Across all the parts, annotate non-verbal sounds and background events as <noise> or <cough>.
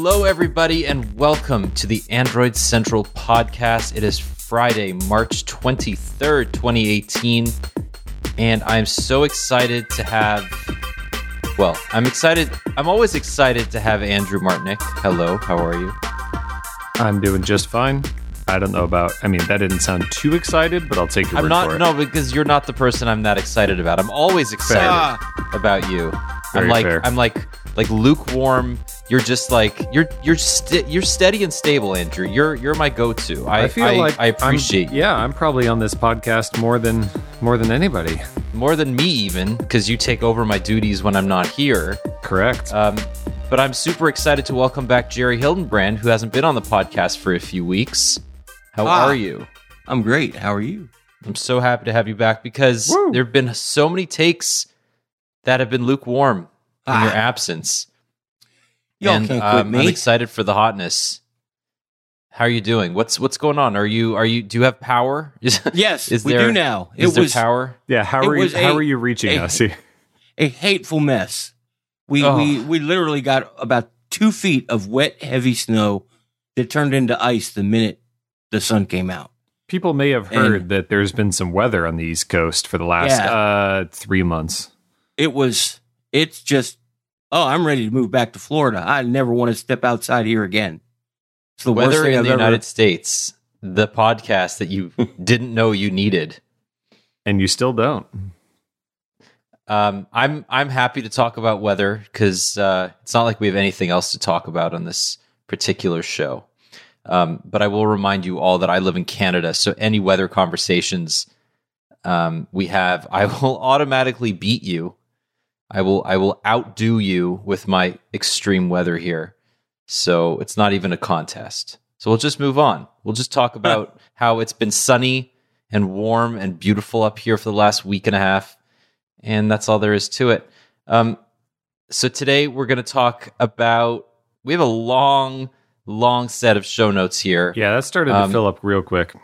Hello, everybody, and welcome to the Android Central podcast. It is Friday, March 23rd, 2018, and I'm so excited to have. Well, I'm excited. I'm always excited to have Andrew Martonik. Hello, how are you? I'm doing just fine. I don't know about. I mean, that didn't sound too excited, but I'll take your I'm word not for it. no because you're not the person I'm that excited about. I'm always excited about you. I'm like fair. I'm like like lukewarm. You're just like you're you're st- you're steady and stable, Andrew. You're you're my go-to. I, I feel I, like I appreciate I'm, yeah, I'm probably on this podcast more than more than anybody. more than me even because you take over my duties when I'm not here. Correct. Um, but I'm super excited to welcome back Jerry Hildenbrand, who hasn't been on the podcast for a few weeks. How Ah. are you? I'm great. How are you? I'm so happy to have you back because Woo. there have been so many takes that have been lukewarm in Ah. your absence. Y'all and can't quit um, I'm excited for the hotness. How are you doing? What's what's going on? Are you are you do you have power? Is, <laughs> Yes, is we there, do now. Is It there was power? yeah. How are you? was how a- are you reaching a- us? <laughs> a hateful mess. We Oh. we we literally got about two feet of wet, heavy snow that turned into ice the minute the sun came out. People may have heard that there's been some weather on the East Coast for the last Yeah. uh, three months. It was. It's just. Oh, I'm ready to move back to Florida. I never want to step outside here again. It's the worst Weather thing in I've the ever. United States, the podcast that you <laughs> didn't know you needed. And you still don't. Um, I'm I'm happy to talk about weather because uh, it's not like we have anything else to talk about on this particular show. Um, but I will remind you all that I live in Canada, so any weather conversations um, we have, I will <laughs> automatically beat you. I will I will outdo you with my extreme weather here. So it's not even a contest. So we'll just move on. We'll just talk about how it's been sunny and warm and beautiful up here for the last week and a half and that's all there is to it. Um, so today we're going to talk about. We have a long, long set of show notes here, Yeah, that started Um, to fill up real quick.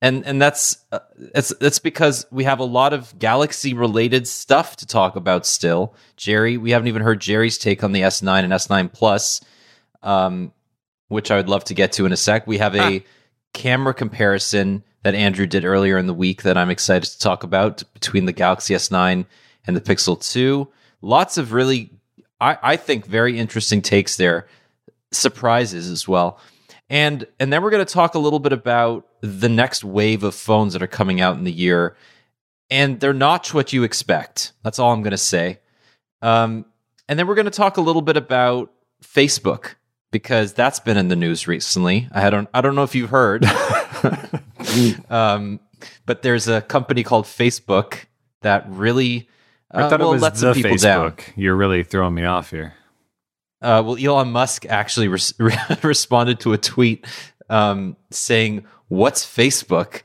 And and that's uh, it's it's because we have a lot of Galaxy related stuff to talk about still. Jerry, we haven't even heard Jerry's take on the S9 and S9 Plus, um, which I would love to get to in a sec. We have a camera comparison that Andrew did earlier in the week that I'm excited to talk about between the Galaxy S9 and the Pixel 2. Lots of really, I, I think, very interesting takes there, surprises as well. And and then we're going to talk a little bit about the next wave of phones that are coming out in the year, and they're not what you expect. That's all I'm going to say. Um, and then we're going to talk a little bit about Facebook because that's been in the news recently. I don't I don't know if you've heard, <laughs> um, but there's a company called Facebook that really uh, I thought well, it was let the some people down. You're really throwing me off here. Uh, well, Elon Musk actually res- <laughs> responded to a tweet um, saying, "What's Facebook?"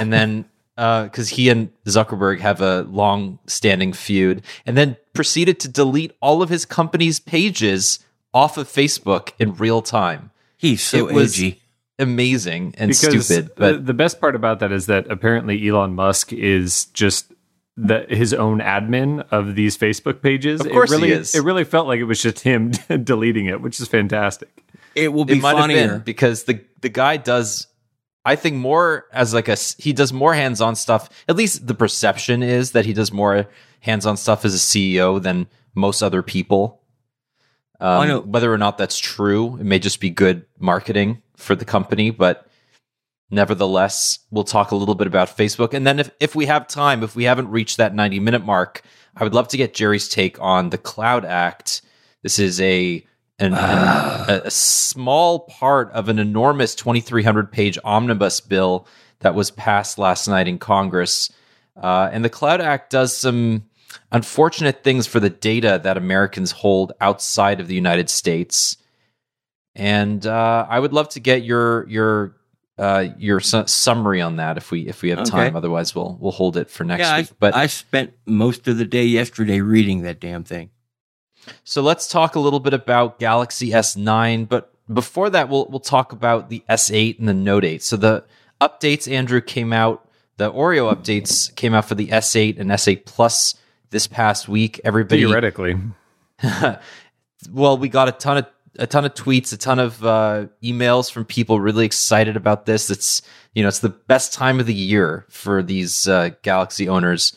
and then <laughs> because he and Zuckerberg have a long-standing feud, and then proceeded to delete all of his company's pages off of Facebook in real time. He's so It was- edgy. Amazing and because stupid, but the best part about that is that apparently Elon Musk is just the his own admin of these Facebook pages. Of course it really, he is. It really felt like it was just him <laughs> deleting it, which is fantastic. It will be it might funnier. have been because the the guy does I think more as like a he does more hands-on stuff. At least the perception is that he does more hands-on stuff as a CEO than most other people. Um, I know. Whether or not that's true, it may just be good marketing for the company, but nevertheless, we'll talk a little bit about Facebook. And then if, if we have time, if we haven't reached that 90 minute mark, I would love to get Jerry's take on the Cloud Act. This is a an, an- <sighs> a, a small part of an enormous 2,300 page omnibus bill that was passed last night in Congress. Uh, and the Cloud Act does some unfortunate things for the data that Americans hold outside of the United States. And uh, I would love to get your your uh, your su- summary on that if we if we have Okay. time. Otherwise, we'll we'll hold it for next yeah, week. I, But I spent most of the day yesterday reading that damn thing. So let's talk a little bit about Galaxy S9, but before that we'll we'll talk about the S8 and the Note 8. So the updates Andrew came out, the Oreo updates came out for the S8 and S8 Plus this past week. Everybody Theoretically, <laughs> well, we got a ton of a ton of tweets, a ton of uh, emails from people really excited about this. It's you know it's the best time of the year for these uh, Galaxy owners,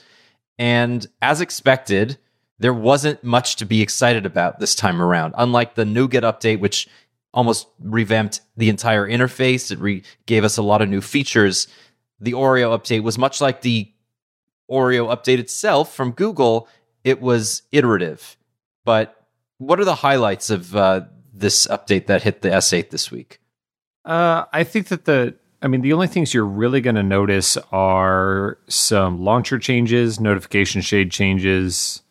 and as expected, there wasn't much to be excited about this time around. Unlike the Nougat update, which almost revamped the entire interface, it re- gave us a lot of new features. The Oreo update was much like the Oreo update itself from Google. It was iterative, but what are the highlights of uh, this update that hit the S8 this week? Uh, I think that the, I mean, the only things you're really going to notice are some launcher changes, notification shade changes,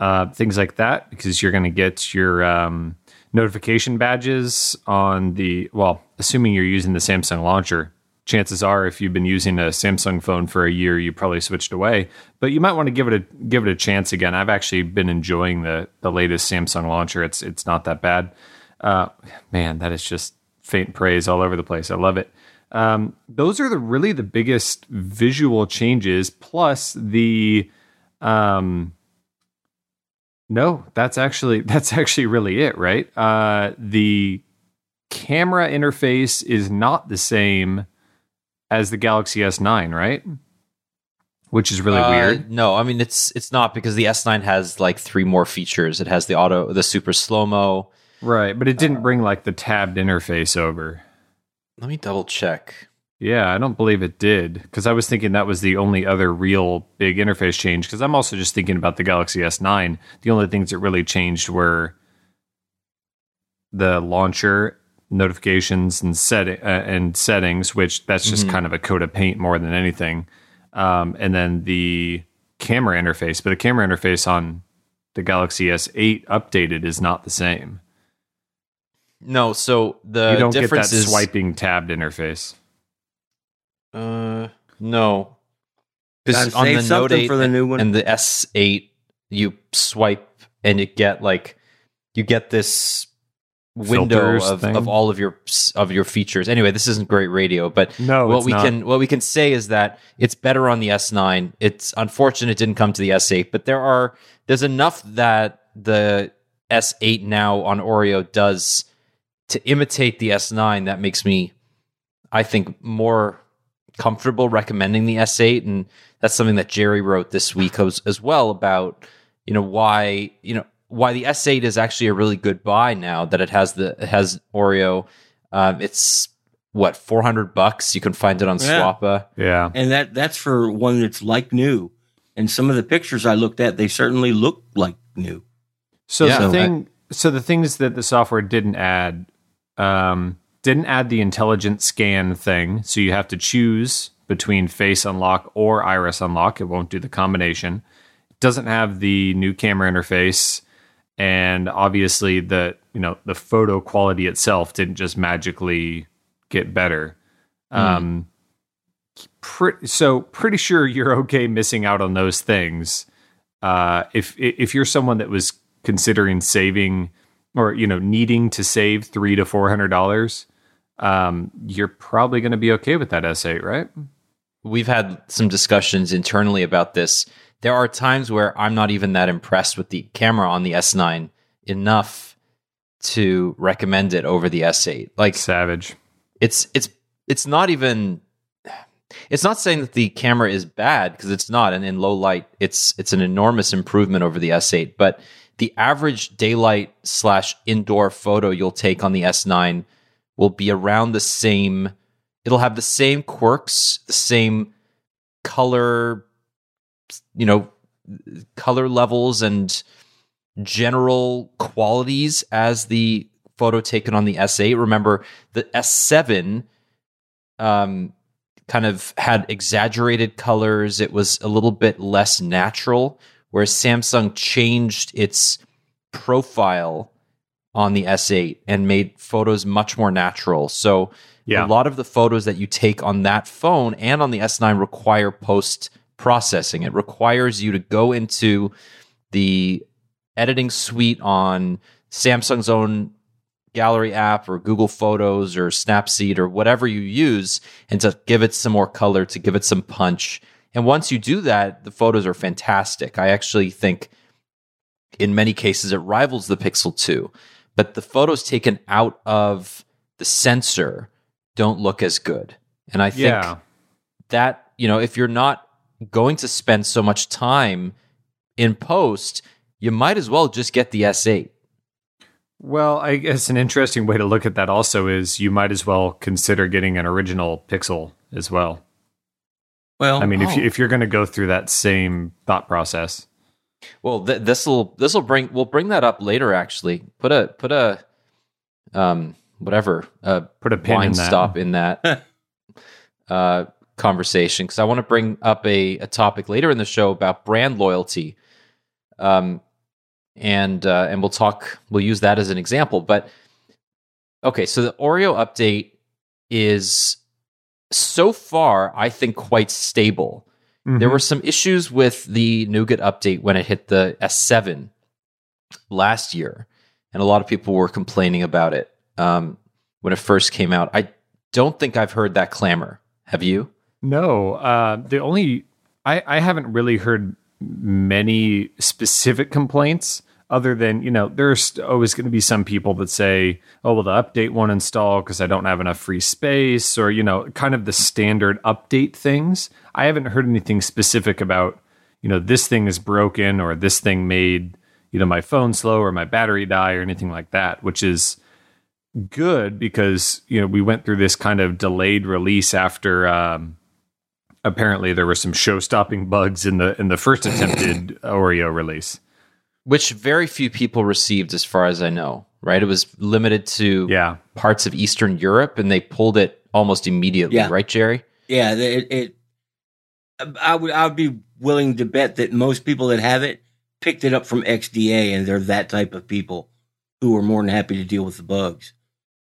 uh, things like that, because you're going to get your um, notification badges on the, well, assuming you're using the Samsung launcher, chances are if you've been using a Samsung phone for a year, you probably switched away. But you might want to give it a give it a chance again. I've actually been enjoying the the latest Samsung launcher. It's it's not that bad. Uh, man, that is just faint praise all over the place. I love it. Um, those are the really the biggest visual changes. Plus the um, no, that's actually <laughs> that's actually really it, right? Uh, the camera interface is not the same as the Galaxy S9, right? Which is really Uh, weird. No, I mean it's it's not because the S9 has like three more features. It has the auto, the super slow mo. Right, but it didn't bring like the tabbed interface over. Let me double check. Yeah, I don't believe it did because I was thinking that was the only other real big interface change. Because I'm also just thinking about the Galaxy S9. The only things that really changed were the launcher notifications and set uh, and settings, which that's just Mhm. kind of a coat of paint more than anything. Um, and then the camera interface, but the camera interface on the Galaxy S8 updated is not the same. No, so the you don't get that swiping tabbed interface. Uh, no, because on the Note 8 for the new one. and the S8, you swipe and you get like you get this window of, thing? of all of your of your features. Anyway, this isn't great radio, but No, what we not. can what we can say is that it's better on the S9. It's unfortunate it didn't come to the S8, but there are there's enough that the S8 now on Oreo does to imitate the S9 that makes me I think more comfortable recommending the S8 and that's something that Jerry wrote this week as, as well about you know why you know why the S8 is actually a really good buy now that it has the it has Oreo um, it's what 400 bucks you can find it on Yeah. Swappa Yeah. and that that's for one that's like new. And some of the pictures I looked at, they certainly look like new. So Yeah. the thing, so the things that the software didn't add, um, didn't add the intelligent scan thing. So you have to choose between face unlock or iris unlock. It won't do the combination. It doesn't have the new camera interface, and obviously the you know the photo quality itself didn't just magically get better. Um, pre- so pretty sure you're okay missing out on those things uh, if if you're someone that was considering saving or you know needing to save three to four hundred dollars, um, you're probably going to be okay with that S8, right? we've had some discussions internally about this. There are times where I'm not even that impressed with the camera on the S9 enough to recommend it over the S8. Like Savage. it's it's it's not even it's not saying that the camera is bad because it's not and in low light it's it's an enormous improvement over the S8 but the average daylight slash indoor photo you'll take on the S9 will be around the same it'll have the same quirks the same color you know color levels and general qualities as the photo taken on the S8. Remember, the S7 um, kind of had exaggerated colors. It was a little bit less natural, whereas Samsung changed its profile on the S8 and made photos much more natural. So Yeah. a lot of the photos that you take on that phone and on the S9 require post processing. It requires you to go into the editing suite on Samsung's own gallery app or Google Photos or Snapseed or whatever you use and to give it some more color, to give it some punch. And once you do that, the photos are fantastic. I actually think in many cases it rivals the Pixel 2. but the photos taken out of the sensor don't look as good. And I think Yeah. that, you know, if you're not going to spend so much time in post, you might as well just get the S8. Well, I guess an interesting way to look at that also is you might as well consider getting an original Pixel as well. Well, I mean, if Oh. you, if you're going to go through that same thought process, Well, th- this will this will bring we'll bring that up later. Actually, put a put a um whatever uh put a pin wine in that. stop in that <laughs> uh conversation because I want to bring up a a topic later in the show about brand loyalty. Um, and uh, and we'll talk. We'll use that as an example. But okay, so the Oreo update is so far, I think, quite stable. There Mhm. were some issues with the Nougat update when it hit the S7 last year, and a lot of people were complaining about it um, when it first came out. I don't think I've heard that clamor. Have you? No, uh, the only I, I haven't really heard many specific complaints other than you know there's always going to be some people that say oh well the update won't install because i don't have enough free space or you know kind of the standard update things i haven't heard anything specific about you know this thing is broken or this thing made you know my phone slow or my battery die or anything like that which is good because you know we went through this kind of delayed release after um, apparently there were some show-stopping bugs in the in the first attempted <laughs> Oreo release. Which very few people received, as far as I know. Right? It was limited to Yeah, parts of Eastern Europe, and they pulled it almost immediately. Yeah. Right, Jerry? yeah, it, it. I would I would be willing to bet that most people that have it picked it up from XDA, and they're that type of people who are more than happy to deal with the bugs.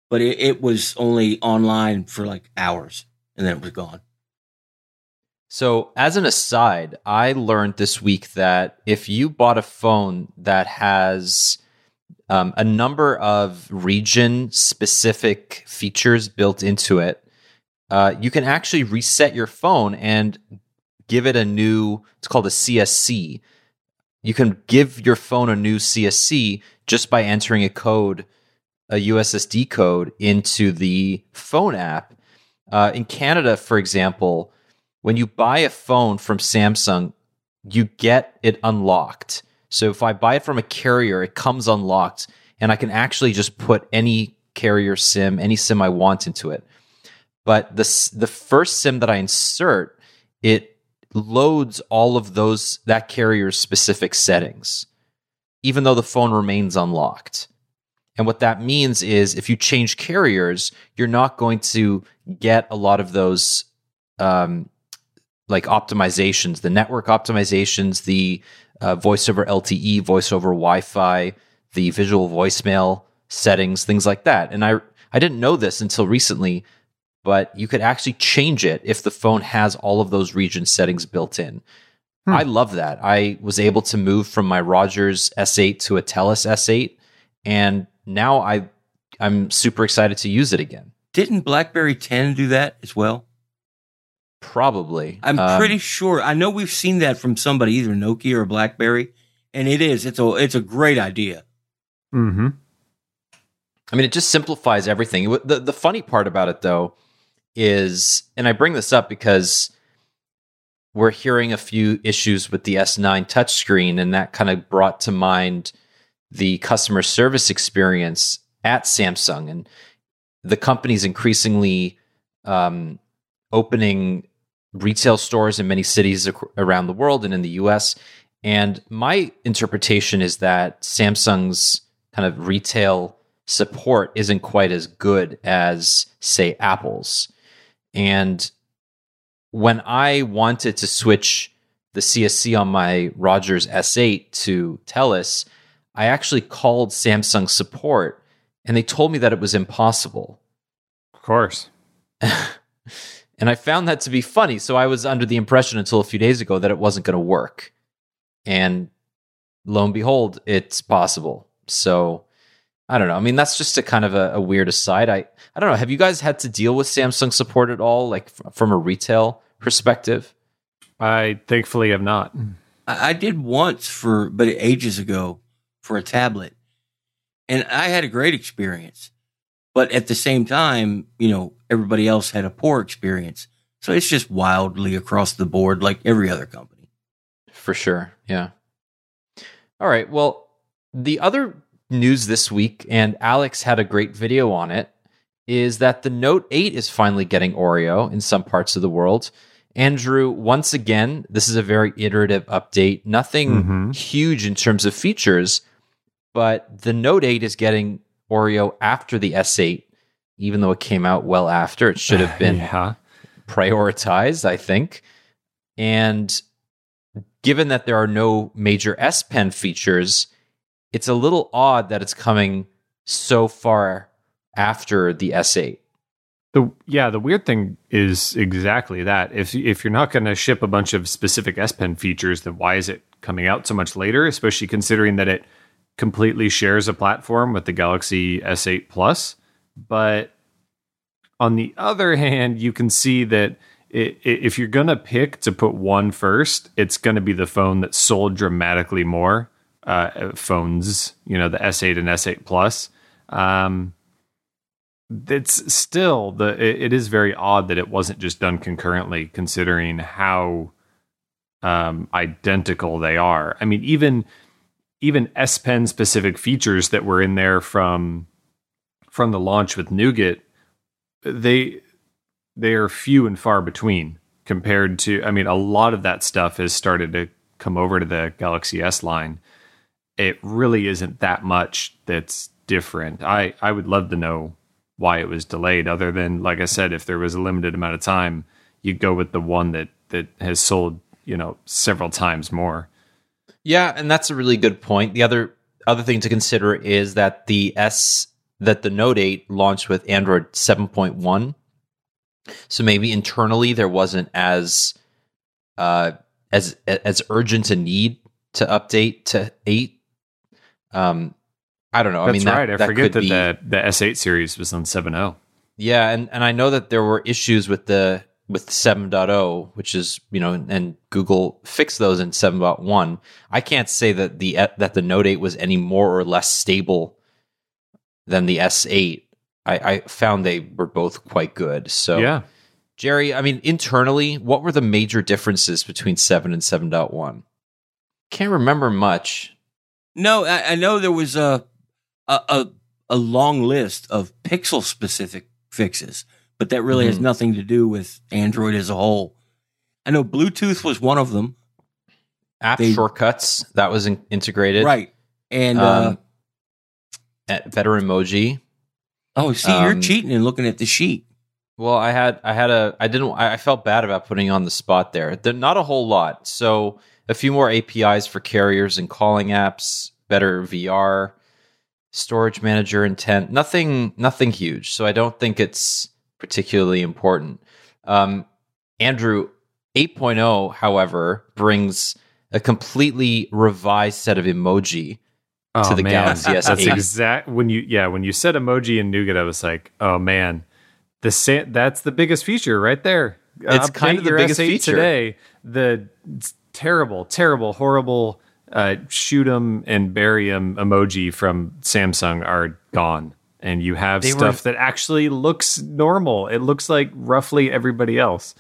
But it, it was only online for like hours, and then it was gone. So, as an aside, I learned this week that if you bought a phone that has um, a number of region specific features built into it, uh, you can actually reset your phone and give it a new, it's called a CSC. You can give your phone a new CSC just by entering a code, a USSD code into the phone app. Uh, in Canada, for example, when you buy a phone from Samsung, you get it unlocked. So if I buy it from a carrier, it comes unlocked, and I can actually just put any carrier SIM, any SIM I want into it. But the the first SIM that I insert, it loads all of those that carrier's specific settings, even though the phone remains unlocked. And what that means is if you change carriers, you're not going to get a lot of those um, like optimizations, the network optimizations, the uh, voice over LTE, voice over Wi-Fi, the visual voicemail settings, things like that. And I I didn't know this until recently, but you could actually change it if the phone has all of those region settings built in. Hmm. I love that. I was able to move from my Rogers S8 to a Telus S8, and now I I'm super excited to use it again. Didn't BlackBerry 10 do that as well? Probably. I'm Um, pretty sure. I know we've seen that from somebody, either Nokia or BlackBerry, and it is. It's a it's a great idea. hmm I mean, it just simplifies everything. The, the funny part about it, though, is, and I bring this up because we're hearing a few issues with the S9 touchscreen, and that kind of brought to mind the customer service experience at Samsung. And the company's increasingly um, opening retail stores in many cities ac- around the world and in the US. And my interpretation is that Samsung's kind of retail support isn't quite as good as, say, Apple's. And when I wanted to switch the CSC on my Rogers S8 to Telus, I actually called Samsung support and they told me that it was impossible. Of course. <laughs> And I found that to be funny. So I was under the impression until a few days ago that it wasn't going to work. And lo and behold, it's possible. So I don't know. I mean, that's just a kind of a, a weird aside. I, I don't know. Have you guys had to deal with Samsung support at all, like f- from a retail perspective? I thankfully have not. Hmm. I, I did once for, but ages ago for a tablet, and I had a great experience. But at the same time, you know, everybody else had a poor experience. So it's just wildly across the board, like every other company. For sure. Yeah. All right. Well, the other news this week, and Alex had a great video on it, is that the Note 8 is finally getting Oreo in some parts of the world. Andrew, once again, this is a very iterative update. Nothing Mhm. huge in terms of features, but the Note 8 is getting Oreo after the S8, even though it came out well after. It should have <laughs> been yeah. prioritized, I think. And given that there are no major S Pen features, it's a little odd that it's coming so far after the S8. The yeah, the weird thing is exactly that. If if you're not going to ship a bunch of specific S Pen features, then why is it coming out so much later? Especially considering that it completely shares a platform with the Galaxy S8 Plus. But on the other hand, you can see that i i if you're going to pick to put one first, it's going to be the phone that sold dramatically more uh, phones. You know, the S8 and S8 Plus. Um, it's still the it, it is very odd that it wasn't just done concurrently considering how um identical they are i mean even even s pen specific features that were in there from from the launch with nougat they they are few and far between compared to i mean a lot of that stuff has started to come over to the galaxy s line. It really isn't that much that's different. I i would love to know why it was delayed other than like i said if there was a limited amount of time you'd go with the one that that has sold you know several times more. Yeah, and that's a really good point. The other other thing to consider is that the S that the Note 8 launched with Android 7.1. So maybe internally there wasn't as uh as as urgent a need to update to 8. Um I don't know. I that's mean that, right i that forget that be, the, the s8 series was on oh. 7.0 Yeah, and and I know that there were issues with the with 7.0, which is you know, and Google fixed those in 7.1. I can't say that the that the Note 8 was any more or less stable than the S8. I, I found they were both quite good. So yeah Jerry, I mean, internally, what were the major differences between 7 and 7.1? Can't remember much. No, I, I know there was a, a a a long list of pixel specific fixes, but that really has Mhm. nothing to do with Android as a whole. I know Bluetooth was one of them, App They- shortcuts that was in- integrated. right? And uh, Um, at better emoji. oh, see, you're um, cheating and looking at the sheet. Well, I had I had a I didn't I felt bad about putting you on the spot there. There not a whole lot. So a few more APIs for carriers and calling apps, better VR, storage manager intent. Nothing nothing huge. So I don't think it's particularly important. Um, Andrew 8.0, however, brings a completely revised set of emoji. Oh, To the man. Galaxy that's S8. exact when you yeah when you said emoji and nougat i was like oh man the sa- that's the biggest feature right there It's kind of the your biggest S8 feature. today the terrible terrible horrible uh, shoot 'em and bury 'em emoji from samsung are gone and you have They were- stuff that actually looks normal it looks like roughly everybody else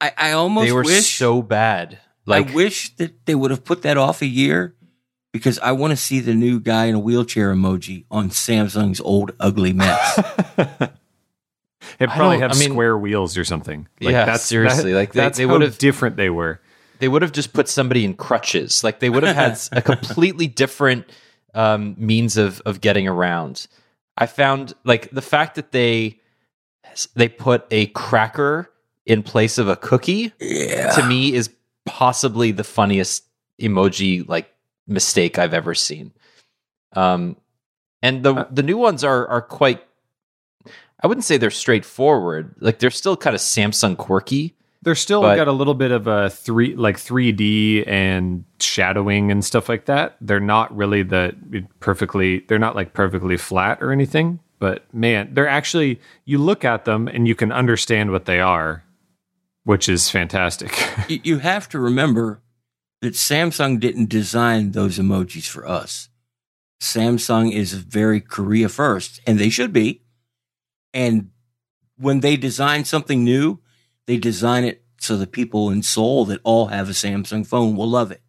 I, I almost they were wish so bad. Like I wish that they would have put that off a year because I want to see the new guy in a wheelchair emoji on Samsung's old ugly mess. <laughs> it probably don't- have I mean- square wheels or something Like Yeah, seriously, like, they- that's they how would've- different they were they would have just put somebody in crutches. Like they would have had a completely different um, means of of getting around. I found like the fact that they they put a cracker in place of a cookie yeah. to me is possibly the funniest emoji like mistake I've ever seen. Um, and the Uh, the new ones are are quite. I wouldn't say they're straightforward. Like they're still kind of Samsung quirky. They're still But- got a little bit of a three, like 3D and shadowing and stuff like that. They're not really the perfectly. They're not like perfectly flat or anything. But man, they're actually. You look at them and you can understand what they are, which is fantastic. <laughs> you, you have to remember that Samsung didn't design those emojis for us. Samsung is very Korea first, and they should be. And when they design something new, they design it so the people in Seoul that all have a Samsung phone will love it.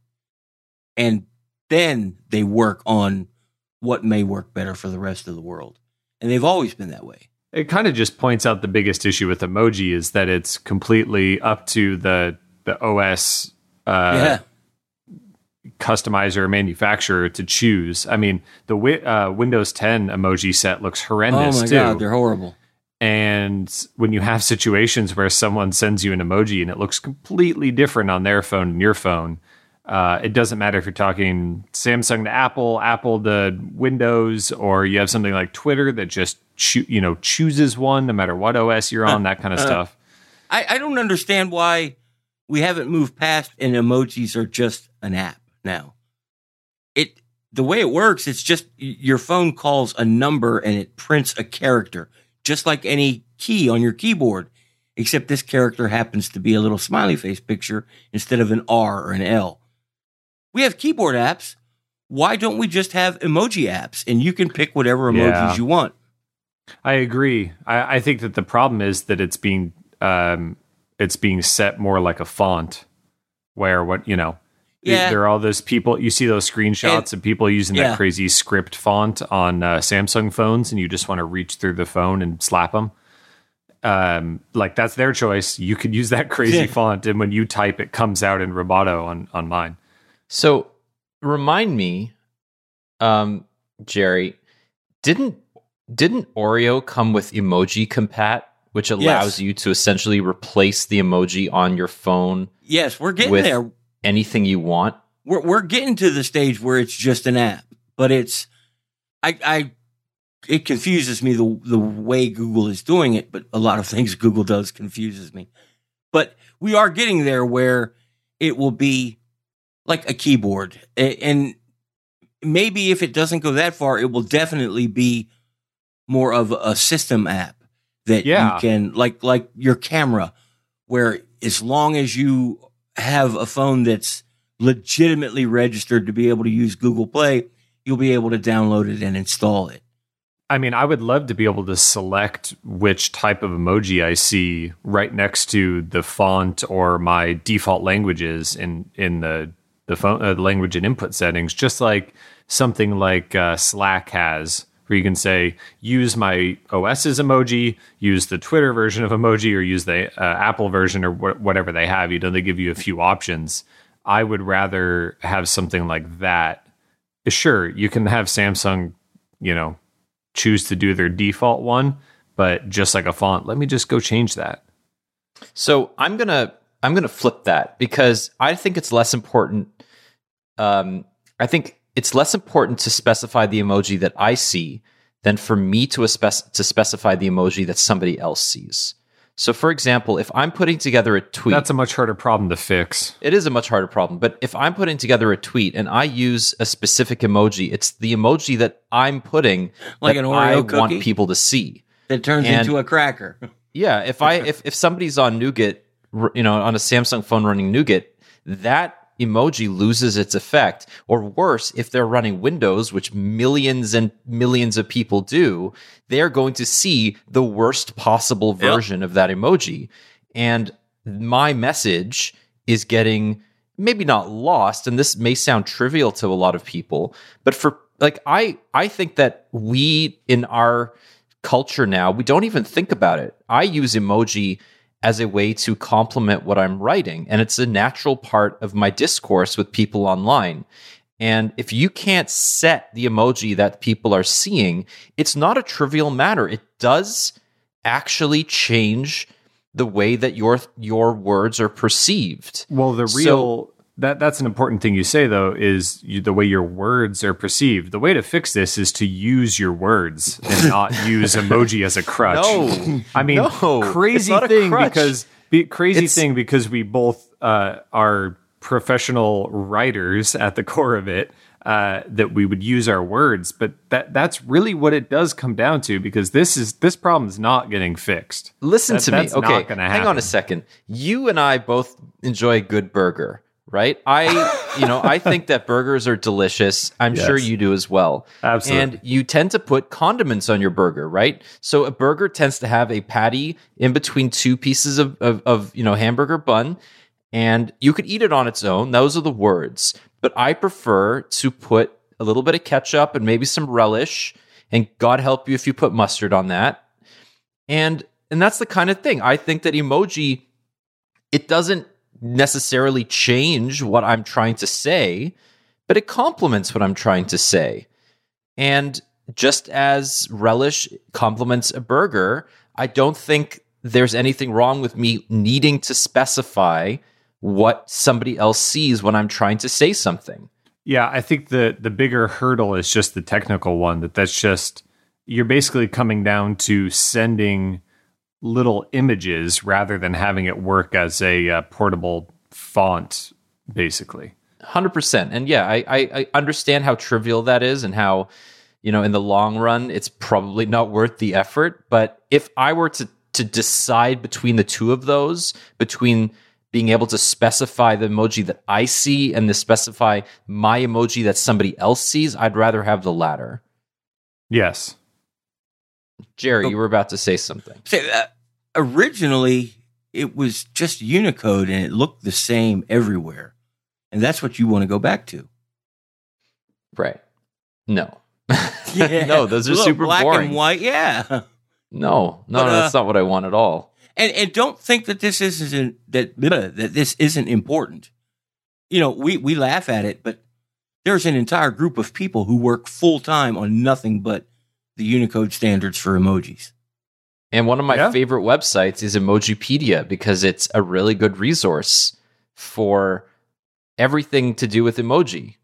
And then they work on what may work better for the rest of the world. And they've always been that way. It kind of just points out the biggest issue with emoji is that it's completely up to the the OS uh, yeah. Customizer manufacturer to choose. I mean, the wi- uh, Windows 10 emoji set looks horrendous Oh my too. god, they're horrible. And when you have situations where someone sends you an emoji and it looks completely different on their phone and your phone, uh, it doesn't matter if you're talking Samsung to Apple, Apple to Windows, or you have something like Twitter that just choo- you know chooses one no matter what OS you're on, that kind of <laughs> stuff. I, I don't understand why we haven't moved past and emojis are just an app now. It the way it works, it's just your phone calls a number and it prints a character, just like any key on your keyboard. Except this character happens to be a little smiley face picture instead of an R or an L. We have keyboard apps. Why don't we just have emoji apps and you can pick whatever emojis Yeah. you want? I agree. I, I think that the problem is that it's being um, it's being set more like a font, where what you know. Yeah. there are all those people. You see those screenshots of people using Yeah. that crazy script font on uh, Samsung phones, and you just want to reach through the phone and slap them. Um, like that's their choice. You could use that crazy Yeah. font, and when you type, it comes out in Roboto on on mine. So remind me, um, Jerry, didn't didn't Oreo come with emoji compat, which allows Yes. you to essentially replace the emoji on your phone Yes, we're getting there. Anything you want? we're we're getting to the stage where it's just an app, but it's I I it confuses me the the way Google is doing it, but a lot of things <laughs> Google does confuses me. But we are getting there where it will be like a keyboard, and maybe if it doesn't go that far, it will definitely be more of a system app that Yeah. you can like like your camera, where as long as you have a phone that's legitimately registered to be able to use Google Play, you'll be able to download it and install it. I mean, I would love to be able to select which type of emoji I see right next to the font or my default languages in in the the phone uh, language and input settings, just like something like uh, Slack has, where you can say use my OS's emoji, use the Twitter version of emoji, or use the uh, Apple version or wh- whatever they have. You know, they give you a few options. I would rather have something like that. Sure, you can have Samsung, you know, choose to do their default one, but just like a font, let me just go change that. So I'm gonna I'm gonna flip that because I think it's less important. Um, I think it's less important to specify the emoji that I see than for me to spec- to specify the emoji that somebody else sees. So, for example, if I'm putting together a tweet, That's a much harder problem to fix. it is a much harder problem. But if I'm putting together a tweet and I use a specific emoji, it's the emoji that I'm putting Like that an Oreo I cookie? want people to see. That turns And- into a cracker. <laughs> Yeah, if I if if somebody's on Nougat, you know, on a Samsung phone running Nougat, that emoji loses its effect. Or worse, if they're running Windows, which millions and millions of people do, they're going to see the worst possible Yep. version of that emoji. And my message is getting maybe not lost and this may sound trivial to a lot of people, but for like I I think that we in our culture now, we don't even think about it. I use emoji as a way to complement what I'm writing, and it's a natural part of my discourse with people online. And if you can't set the emoji that people are seeing, it's not a trivial matter. It does actually change the way that your your words are perceived. Well, the So- real that that's an important thing you say though is you, the way your words are perceived. The way to fix this is to use your words and <laughs> not use emoji as a crutch. No. I mean, No, crazy thing because be, crazy It's- thing because we both uh, are professional writers at the core of it. Uh, that we would use our words, but that that's really what it does come down to because this is this problem is not getting fixed. Listen That- to me. Okay, hang on a second. You and I both enjoy a good burger, right? I, you know, I think that burgers are delicious. I'm Yes. sure you do as well. Absolutely. And you tend to put condiments on your burger, right? So a burger tends to have a patty in between two pieces of, of, of you know, hamburger bun, and you could eat it on its own. Those are the words. But I prefer to put a little bit of ketchup and maybe some relish, and God help you if you put mustard on that. And and that's the kind of thing. I think that emoji it doesn't necessarily change what I'm trying to say, but it complements what I'm trying to say. And just as relish complements a burger, I don't think there's anything wrong with me needing to specify what somebody else sees when I'm trying to say something. Yeah, I think the the bigger hurdle is just the technical one. That that's just you're basically coming down to sending little images rather than having it work as a uh, portable font, basically. Hundred percent, and yeah, I, I I understand how trivial that is, and how you know in the long run it's probably not worth the effort. But if I were to to decide between the two of those, between being able to specify the emoji that I see and to specify my emoji that somebody else sees, I'd rather have the latter. Yes. Jerry, you were about to say something. Say, uh, originally, it was just Unicode and it looked the same everywhere. And that's what you want to go back to. Right. No. <laughs> no, those are Look, super black boring. and white. Yeah. No, no, But, no, uh, that's not what I want at all. And and don't think that this isn't that that this isn't important. You know, we we laugh at it, but there's an entire group of people who work full time on nothing but the Unicode standards for emojis. And one of my Yeah. favorite websites is Emojipedia because it's a really good resource for everything to do with emoji.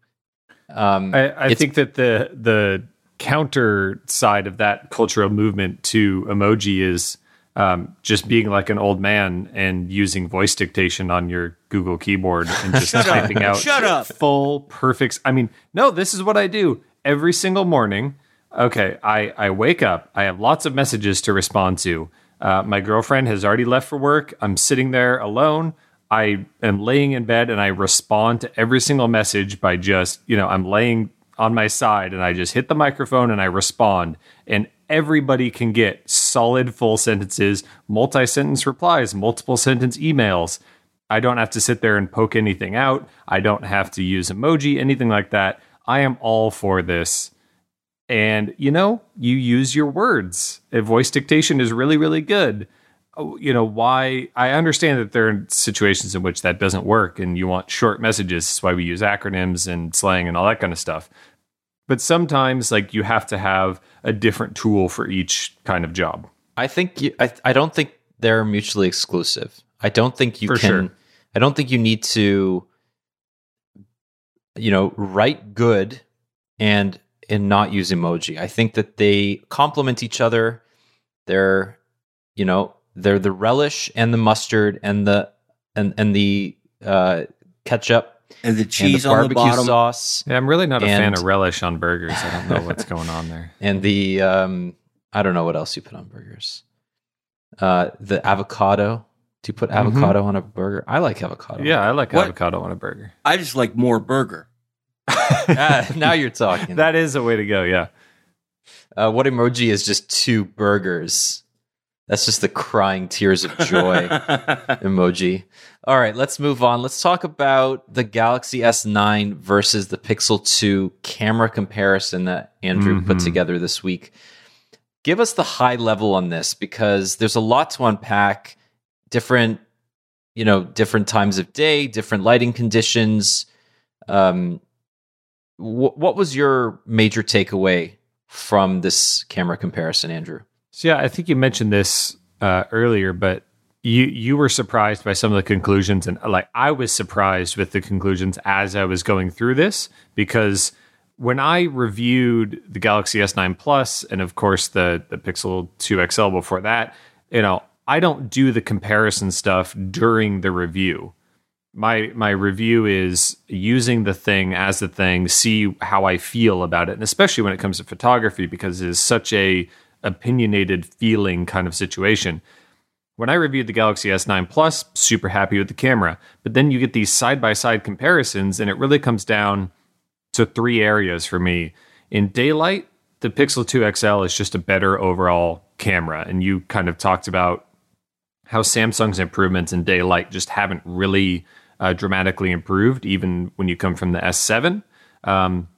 Um, I, I think that the the counter side of that cultural movement to emoji is um, just being like an old man and using voice dictation on your Google keyboard and just Shut up. typing out Shut up. full perfect. I mean, no, this is what I do every single morning. Okay, I I wake up. I have lots of messages to respond to. Uh, my girlfriend has already left for work. I'm sitting there alone. I am laying in bed and I respond to every single message by just, you know, I'm laying on my side and I just hit the microphone and I respond. And everybody can get solid full sentences, multi sentence replies, multiple sentence emails. I don't have to sit there and poke anything out. I don't have to use emoji, anything like that. I am all for this. And you know, you use your words. A voice dictation is really, really good. Oh, You know, why I understand that there are situations in which that doesn't work and you want short messages. That's why we use acronyms and slang and all that kind of stuff. But sometimes, like, you have to have a different tool for each kind of job. I think you, I, I don't think they're mutually exclusive. I don't think you For can. sure. I don't think you need to, you know, write good and and not use emoji. I think that they complement each other. They're, you know, they're the relish and the mustard and the and and the uh, ketchup And the and cheese the on the barbecue bottom. sauce Yeah, I'm really not a fan of relish on burgers. I don't know what's <laughs> going on there. and the um, I don't know what else you put on burgers. Uh, the avocado. Do you put avocado on a burger? I like avocado. Yeah, I like What? avocado on a burger. I just like more burger. <laughs> Ah, now you're talking. That is a way to go. Yeah. Uh, what emoji is just two burgers? That's just the crying tears of joy <laughs> emoji. All right, let's move on. Let's talk about the Galaxy S9 versus the Pixel 2 camera comparison that Andrew put Mhm. together this week. Give us the high level on this because there's a lot to unpack. Different, you know, different times of day, different lighting conditions. Um, wh- what was your major takeaway from this camera comparison, Andrew? So yeah, I think you mentioned this uh, earlier, but you you were surprised by some of the conclusions, and like I was surprised with the conclusions as I was going through this because when I reviewed the Galaxy S9 Plus and of course the the Pixel 2 XL before that, you know, I don't do the comparison stuff during the review. My my review is using the thing as the thing, see how I feel about it, and especially when it comes to photography because it is such a opinionated feeling kind of situation. when I reviewed the Galaxy S9 Plus, super happy with the camera. But then you get these side by side comparisons, and it really comes down to three areas for me. In daylight, the Pixel 2 XL is just a better overall camera. And you kind of talked about how Samsung's improvements in daylight just haven't really uh, dramatically improved, even when you come from the S7, um,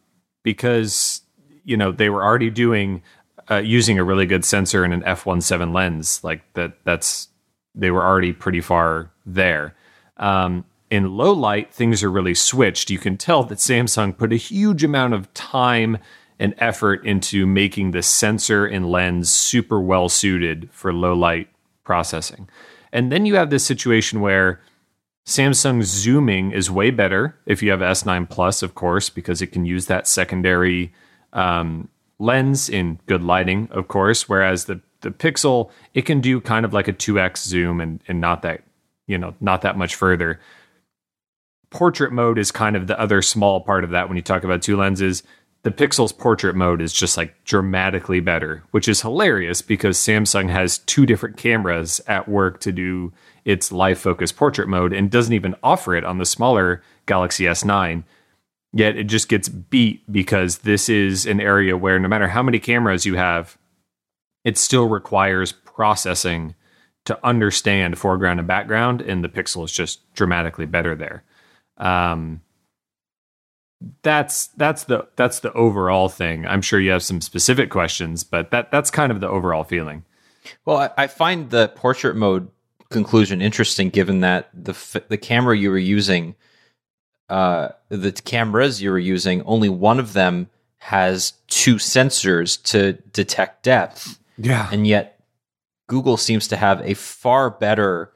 because you know they were already doing uh, using a really good sensor and an f1.7 lens. Like that, that's they were already pretty far there. Um, in low light, things are really switched. You can tell that Samsung put a huge amount of time and effort into making the sensor and lens super well suited for low light processing. And then you have this situation where Samsung zooming is way better if you have S9 Plus, of course, because it can use that secondary um, lens in good lighting, of course. Whereas the the Pixel, it can do kind of like a 2x zoom and and not that you know not that much further. Portrait mode is kind of the other small part of that when you talk about two lenses. The Pixel's portrait mode is just like dramatically better, which is hilarious because Samsung has two different cameras at work to do its live focus portrait mode and doesn't even offer it on the smaller Galaxy S9 Yet it just gets beat because this is an area where no matter how many cameras you have, it still requires processing to understand foreground and background, and the pixel is just dramatically better there. Um, that's that's the that's the overall thing. I'm sure you have some specific questions, but that that's kind of the overall feeling. Well, I, I find the portrait mode conclusion interesting, given that the the camera you were using uh, the cameras you were using, only one of them has two sensors to detect depth. Yeah. And yet Google seems to have a far better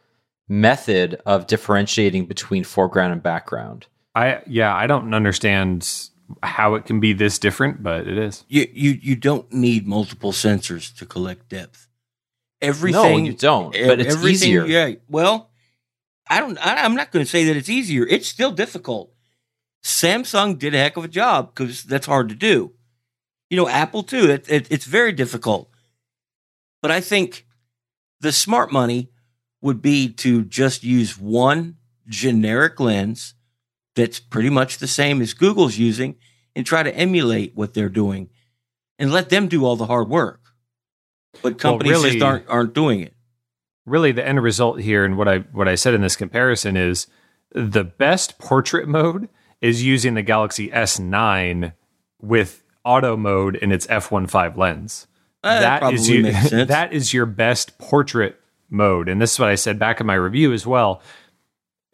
method of differentiating between foreground and background. I yeah, I don't understand how it can be this different, but it is. You you you don't need multiple sensors to collect depth. Everything no, you don't. But it's easier. Yeah. Well, I don't. I, am not going to say that it's easier. It's still difficult. Samsung did a heck of a job because that's hard to do. You know, Apple too. It, it, it's very difficult. But I think the smart money would be to just use one generic lens that's pretty much the same as Google's using and try to emulate what they're doing and let them do all the hard work. But companies well, really, just aren't aren't doing it really the end result here and what I what I said in this comparison is the best portrait mode is using the Galaxy S9 with auto mode in its f1.5 lens. Uh, that is you, <laughs> that is your best portrait mode and this is what I said back in my review as well.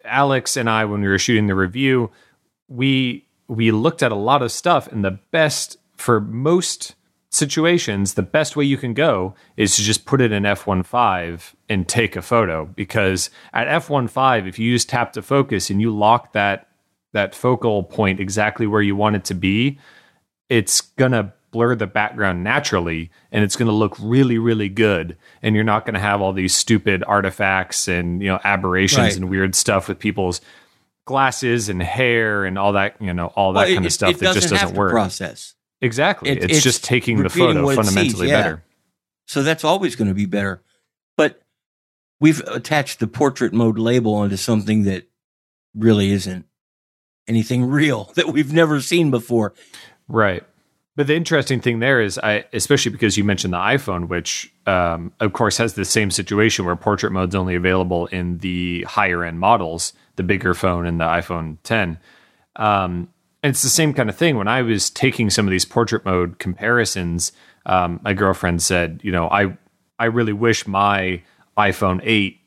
Alex and I when we were shooting the review, we we looked at a lot of stuff and the best for most situations, the best way you can go is to just put it in f1.5 and take a photo. Because at f1.5 if you use tap to focus and you lock that that focal point exactly where you want it to be, it's going to blur the background naturally and it's going to look really really good. And you're not going to have all these stupid artifacts and you know aberrations right. and weird stuff with people's glasses and hair and all that you know all that well, kind it, of stuff that just doesn't work. process Exactly. It, it's, it's, just taking the photo fundamentally sees, yeah. better. So that's always going to be better. But we've attached the portrait mode label onto something that really isn't anything real <laughs> that we've never seen before. Right. But the interesting thing there is, I especially because you mentioned the iPhone, which um, of course has the same situation where portrait mode's only available in the higher end models, the bigger phone and the iPhone 10. Um, and it's the same kind of thing. When I was taking some of these portrait mode comparisons, um, my girlfriend said, you know, I I really wish my iPhone 8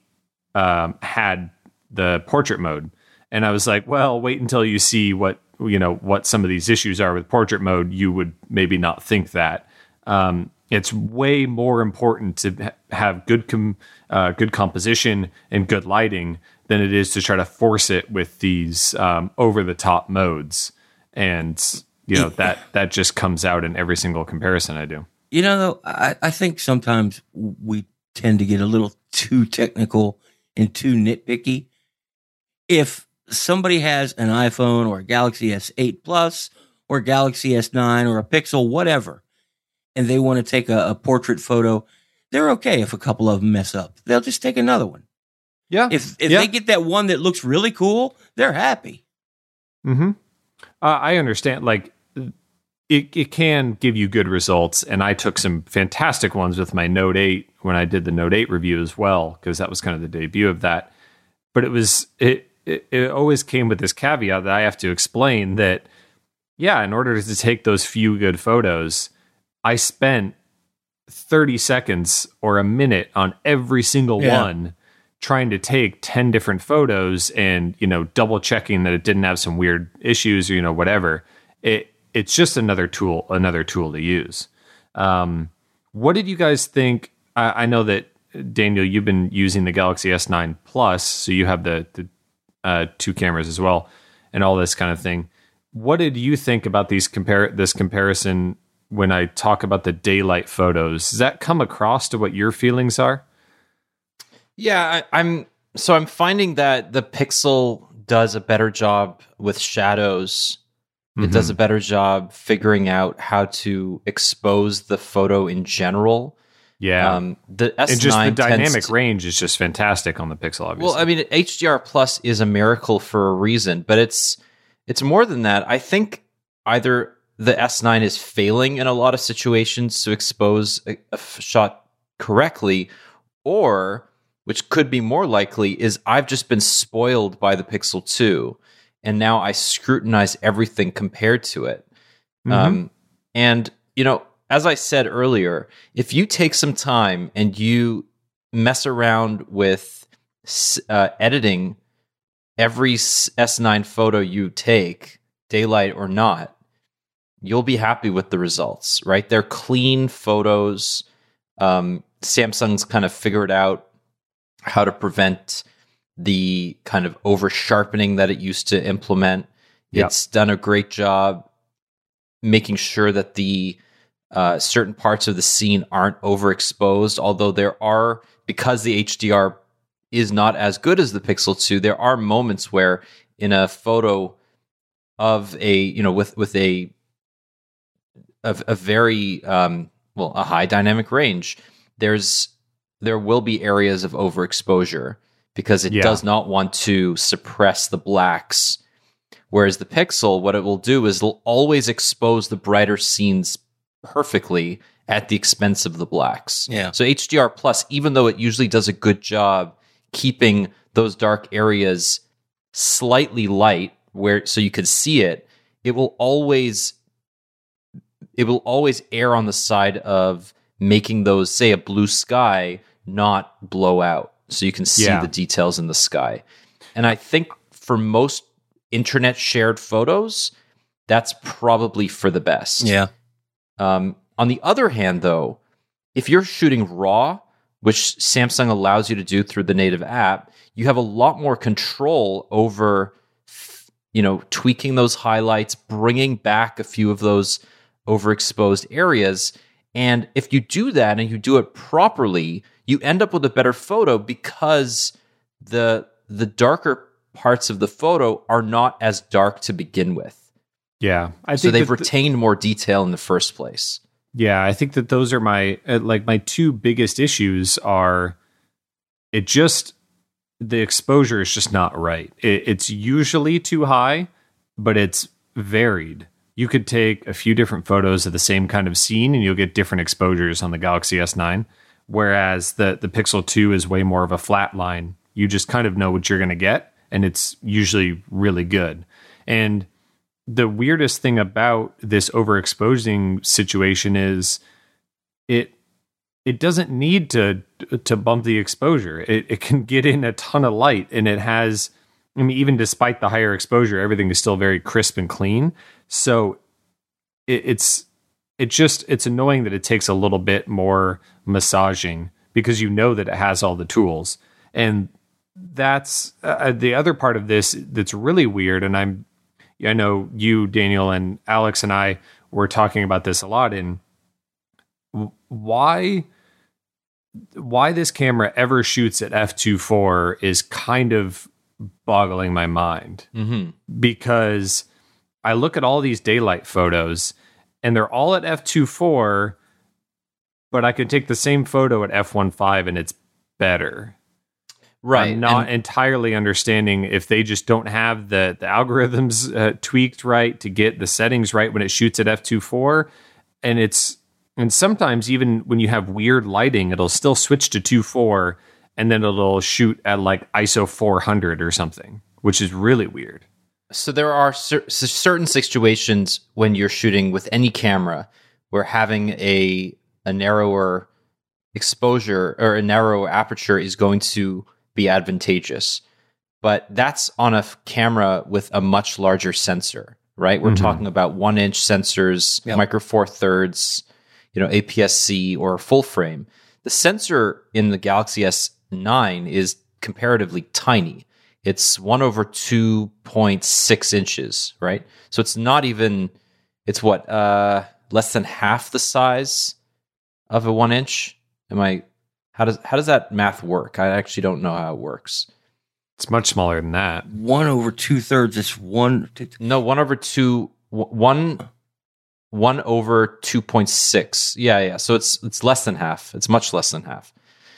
um, had the portrait mode. And I was like, well, wait until you see what you know what some of these issues are with portrait mode. You would maybe not think that. Um, it's way more important to have good com- uh, good composition and good lighting than it is to try to force it with these um, over the top modes and you know that that just comes out in every single comparison I do. You know, though, I, I think sometimes we tend to get a little too technical and too nitpicky. If somebody has an iPhone or a Galaxy S8 Plus or Galaxy S9 or a Pixel, whatever, and they want to take a, a portrait photo, they're okay if a couple of them mess up. They'll just take another one. Yeah. If if Yeah. they get that one that looks really cool, they're happy. hmm Uh, I understand. Like, it it can give you good results, and I took some fantastic ones with my Note Eight when I did the Note Eight review as well, because that was kind of the debut of that. But it was it, it it always came with this caveat that I have to explain that yeah, in order to take those few good photos, I spent thirty seconds or a minute on every single Yeah. one trying to take 10 different photos and you know double checking that it didn't have some weird issues or you know whatever it it's just another tool another tool to use. Um what did you guys think? I, I know that daniel you've been using the galaxy s9 plus so you have the the uh, two cameras as well and all this kind of thing. What did you think about these compare this comparison when i talk about the daylight photos? Does that come across to what your feelings are Yeah, I, I'm so I'm finding that the Pixel does a better job with shadows. It does a better job figuring out how to expose the photo in general. yeah Um, the S9 and just the dynamic to- range is just fantastic on the Pixel. Obviously, Well, I mean, HDR plus is a miracle for a reason, but it's it's more than that. I think either the S9 is failing in a lot of situations to expose a shot correctly, or which could be more likely is I've just been spoiled by the Pixel 2, and now I scrutinize everything compared to it. Mhm. Um, and you know, as I said earlier, if you take some time and you mess around with uh, editing every s- S9 photo you take, daylight or not, you'll be happy with the results. Right? They're clean photos. Um, Samsung's kind of figured out how to prevent the kind of over sharpening that it used to implement. Yep. It's done a great job making sure that the uh, certain parts of the scene aren't overexposed. Although there are, because the HDR is not as good as the Pixel 2, there are moments where in a photo of a, you know, with, with a, a, a very, um, well, a high dynamic range, there's, there will be areas of overexposure because it Yeah. does not want to suppress the blacks Whereas the Pixel, what it will do is it'll always expose the brighter scenes perfectly at the expense of the blacks. Yeah. So HDR Plus, even though it usually does a good job keeping those dark areas slightly light, where so you can see it, it will always it will always err on the side of making those, say, a blue sky not blow out, so you can see Yeah. the details in the sky. And I think for most internet shared photos, that's probably for the best. Yeah. Um, on the other hand, though, if you're shooting RAW, which Samsung allows you to do through the native app, you have a lot more control over, you know, tweaking those highlights, bringing back a few of those overexposed areas. And if you do that and you do it properly, you end up with a better photo because the the darker parts of the photo are not as dark to begin with. Yeah, I So they've th- retained more detail in the first place. Yeah, I think that those are my uh, like my two biggest issues are it just the exposure is just not right. It, it's usually too high, but it's varied. You could take a few different photos of the same kind of scene and you'll get different exposures on the Galaxy S9, whereas the the Pixel 2 is way more of a flat line. You just kind of know what you're going to get and it's usually really good. And the weirdest thing about this overexposing situation is it it doesn't need to to bump the exposure. It it can get in a ton of light and it has I mean even despite the higher exposure everything is still very crisp and clean. So it, it's it just it's annoying that it takes a little bit more massaging because you know that it has all the tools. And that's uh, the other part of this that's really weird and I'm I know you, Daniel, and Alex and I were talking about this a lot. In why why this camera ever shoots at f 24 is kind of boggling my mind Mm-hmm. because I look at all these daylight photos and they're all at f 24 but I could take the same photo at f1.5 and it's better. Right. I'm not and- entirely understanding if they just don't have the the algorithms uh, tweaked right to get the settings right when it shoots at f2.4 and it's and sometimes even when you have weird lighting it'll still switch to 2.4 and then it'll shoot at like ISO 400 or something, which is really weird. So there are cer- certain situations when you're shooting with any camera where having a a narrower exposure or a narrower aperture is going to be advantageous. But that's on a camera with a much larger sensor, right? We're Mhm. talking about one inch sensors, Yep. micro four thirds, you know, APS-C or full frame. The sensor in the Galaxy S9 is comparatively tiny. It's one over 2.6 inches, right? So it's not even, it's what, uh, less than half the size of a one inch. Am I, how does, how does that math work? I actually don't know how it works. It's much smaller than that. One over two thirds. It's one. No, one over two, one, one over 2.6. Yeah, yeah. So it's, it's less than half. It's much less than half.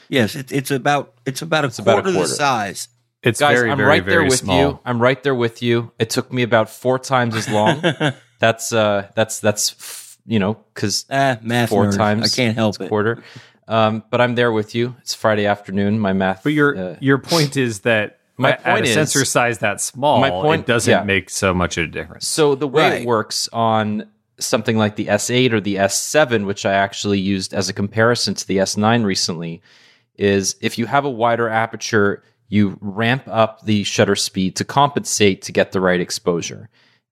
Yes, it, it's about it's about a It's about a quarter the size. It's Guys, very, I'm very, right there with small. you. I'm right there with you. It took me about four times as long. <laughs> that's, uh, that's, that's, you know, cause ah, four nerd. times. I can't help it. quarter. Um, but I'm there with you. It's Friday afternoon. My math. But your uh, your point is that <laughs> My at point a is- sensor size that small, My point- it doesn't yeah. make so much of a difference. so the way Right. it works on something like the S8 or the S7, which I actually used as a comparison to the S9 recently, is if you have a wider aperture, you ramp up the shutter speed to compensate to get the right exposure.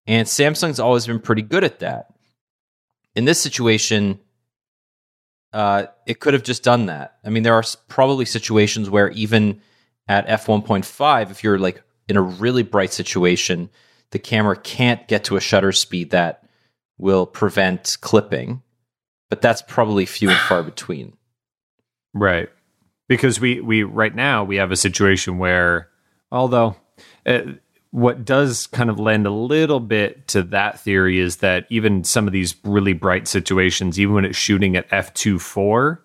And Samsung's always been pretty good at that. In this situation, uh, it could have just done that. I mean, there are probably situations where even at f1.5, if you're like in a really bright situation, the camera can't get to a shutter speed that will prevent clipping. But that's probably few and far between. Right. Because we we right now we have a situation where although uh, what does kind of lend a little bit to that theory is that even some of these really bright situations even when it's shooting at f2.4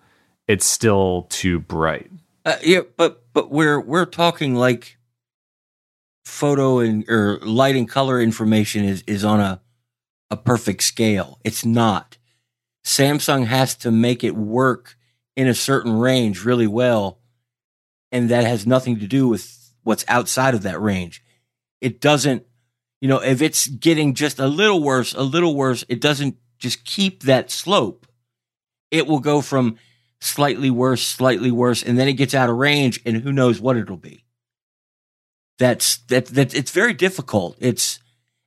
it's still too bright. Uh, yeah, but but we're we're talking like photo and or light and color information is is on a a perfect scale. It's not. Samsung has to make it work in a certain range really well, and that has nothing to do with what's outside of that range. It doesn't, you know, if it's getting just a little worse, a little worse, it doesn't just keep that slope. It will go from slightly worse, slightly worse, and then it gets out of range, and who knows what it'll be. That's that that it's very difficult. It's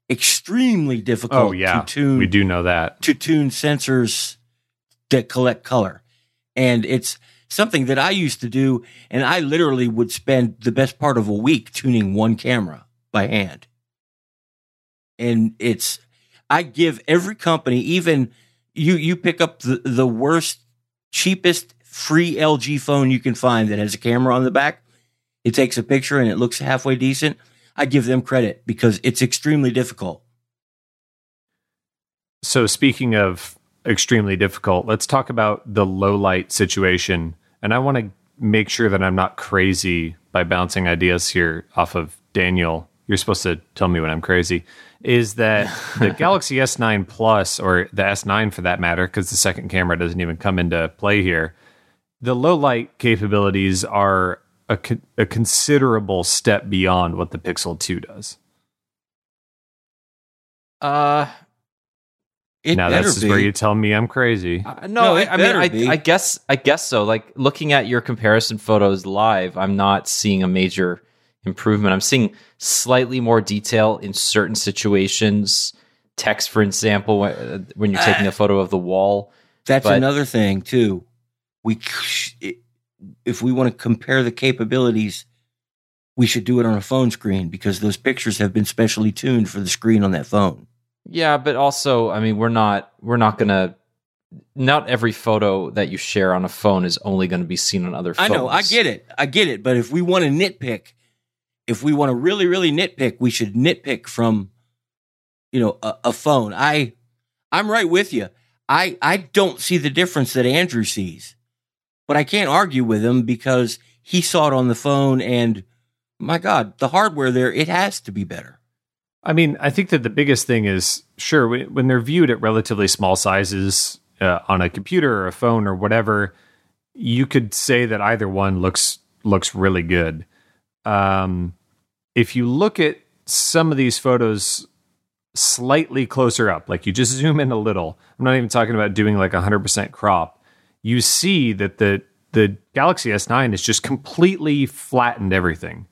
extremely oh, difficult Oh yeah. to tune We do know that. to tune sensors that collect color. And it's something that I used to do. And I literally would spend the best part of a week tuning one camera by hand. And it's, I give every company, even you, you pick up the, the worst, cheapest free LG phone you can find that has a camera on the back. It takes a picture and it looks halfway decent. I give them credit because it's extremely difficult. So speaking of extremely difficult, let's talk about the low light situation. And I want to make sure that I'm not crazy by bouncing ideas here off of Daniel. You're supposed to tell me when I'm crazy. Is that the <laughs> Galaxy S9 Plus or the S9 for that matter, because the second camera doesn't even come into play here. The low light capabilities are a, con- a considerable step beyond what the Pixel 2 does. Uh, It now better this is be. where you tell me I'm crazy. Uh, No, no, it I, I mean, I. I guess, I guess so. Like looking at your comparison photos live, I'm not seeing a major improvement. I'm seeing slightly more detail in certain situations. Text, for example, when, when you're taking a photo of the wall. That's But- another thing too. We, if we want to compare the capabilities, we should do it on a phone screen because those pictures have been specially tuned for the screen on that phone. Yeah, but also, I mean, we're not, we're not gonna. Not every photo that you share on a phone is only going to be seen on other phones. I know, I get it, I get it. But if we want to nitpick, if we want to really, really nitpick, we should nitpick from, you know, a, a phone. I, I'm right with you. I I don't see the difference that Andrew sees, but I can't argue with him because he saw it on the phone, and my God, the hardware there it has to be better. I mean, I think that the biggest thing is sure when, they're viewed at relatively small sizes uh, on a computer or a phone or whatever, you could say that either one looks looks really good. Um, if you look at some of these photos slightly closer up, like you just <laughs> zoom in a little, I'm not even talking about doing like 100% crop. You see that the the Galaxy S9 has just completely flattened everything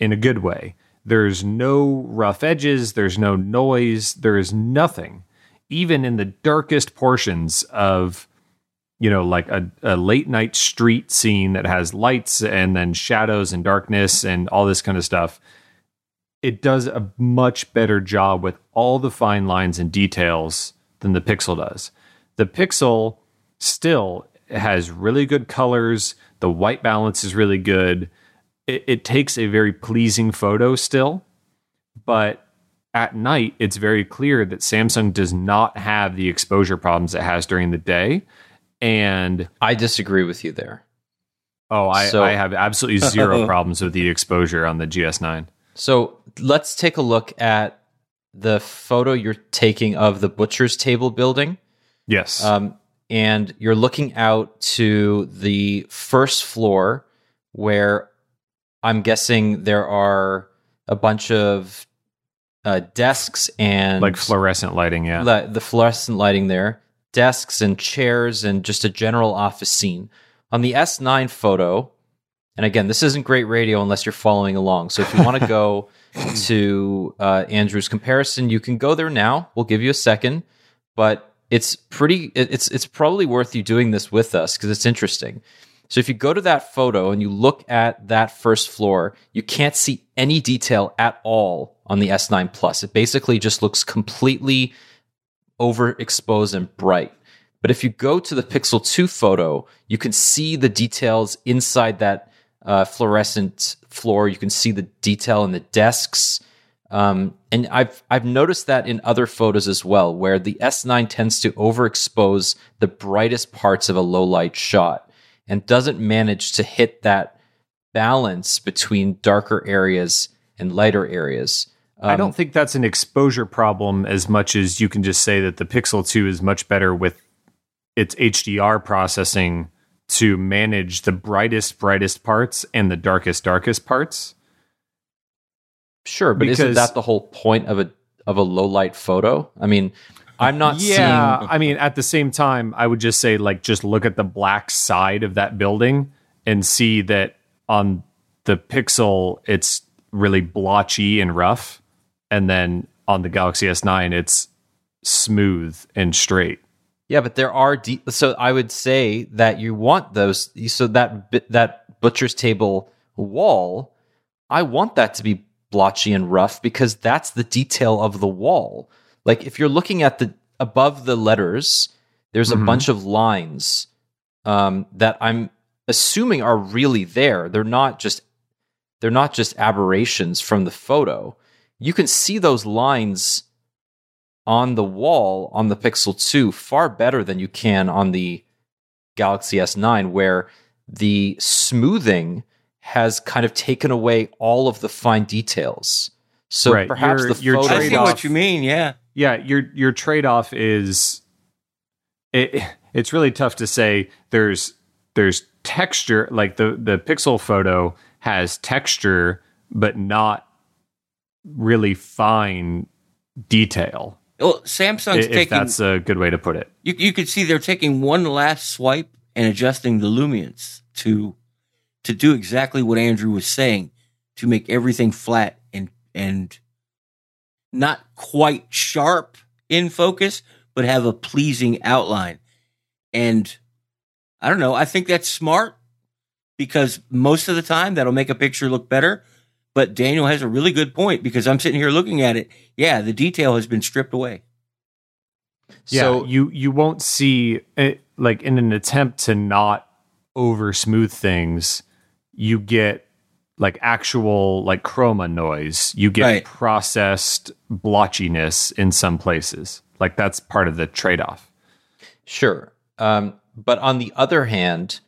in a good way. There's no rough edges, there's no noise, there is nothing. Even in the darkest portions of you know, like a, a late night street scene that has lights and then shadows and darkness and all this kind of stuff. It does a much better job with all the fine lines and details than the Pixel does. The Pixel still has really good colors. The white balance is really good. It, it takes a very pleasing photo still, but at night, it's very clear that Samsung does not have the exposure problems it has during the day. And I disagree with you there. oh, I, So- I have absolutely zero <laughs> problems with the exposure on the GS9. So let's take a look at the photo you're taking of the butcher's table building. Yes. Um, and you're looking out to the first floor where I'm guessing there are a bunch of uh, desks and like fluorescent lighting, yeah. the, the fluorescent lighting there, desks and chairs, and just a general office scene. On the S9 photo, and again, this isn't great radio unless you're following along. So if you want to go <laughs> to uh, Andrew's comparison, you can go there now. We'll give you a second, but it's pretty. It's it's probably worth you doing this with us because it's interesting. So if you go to that photo and you look at that first floor, you can't see any detail at all on the S9 Plus. It basically just looks completely overexposed and bright. But if you go to the Pixel 2 photo, you can see the details inside that uh, fluorescent floor. You can see the detail in the desks. Um, and I've I've noticed that in other photos as well, where the S9 tends to overexpose the brightest parts of a low light shot and doesn't manage to hit that balance between darker areas and lighter areas. I Um, don't think that's an exposure problem as much as you can just say that the Pixel 2 is much better with its HDR processing to manage the brightest, brightest parts and the darkest, darkest parts. Sure, but isn't that the whole point of a of a low light photo? I mean, I'm not yeah, seeing I mean, at the same time, I would just say, like, just look at the black side of that building and see that on the Pixel, it's really blotchy and rough. And then on the Galaxy S9, it's smooth and straight. Yeah, but there are de- so I would say that you want those so that that butcher's table wall, I want that to be blotchy and rough because that's the detail of the wall. Like if you're looking at the above the letters, there's a Mhm. bunch of lines um, that I'm assuming are really there. They're not just they're not just aberrations from the photo. You can see those lines on the wall on the Pixel 2 far better than you can on the Galaxy S9, where the smoothing has kind of taken away all of the fine details. So Right, perhaps your- the your photo I see trade-off- what you mean. Yeah. Yeah, your your trade off is it, it's really tough to say. There's there's texture like the the pixel photo has texture, but not really fine detail. Well, i- Samsung's If taking. that's a good way to put it. You, you could see they're taking one last swipe and adjusting the luminance to to do exactly what Andrew was saying to make everything flat and and not quite sharp in focus, but have a pleasing outline. And I don't know, I think that's smart because most of the time that'll make a picture look better. But Daniel has a really good point because I'm sitting here looking at it. Yeah, the detail has been stripped away. Yeah, So you you won't see it, like in an attempt to not over smooth things, you get like actual like chroma noise. You get Right. processed blotchiness in some places. Like that's part of the trade off. Sure. Um, but on the other hand,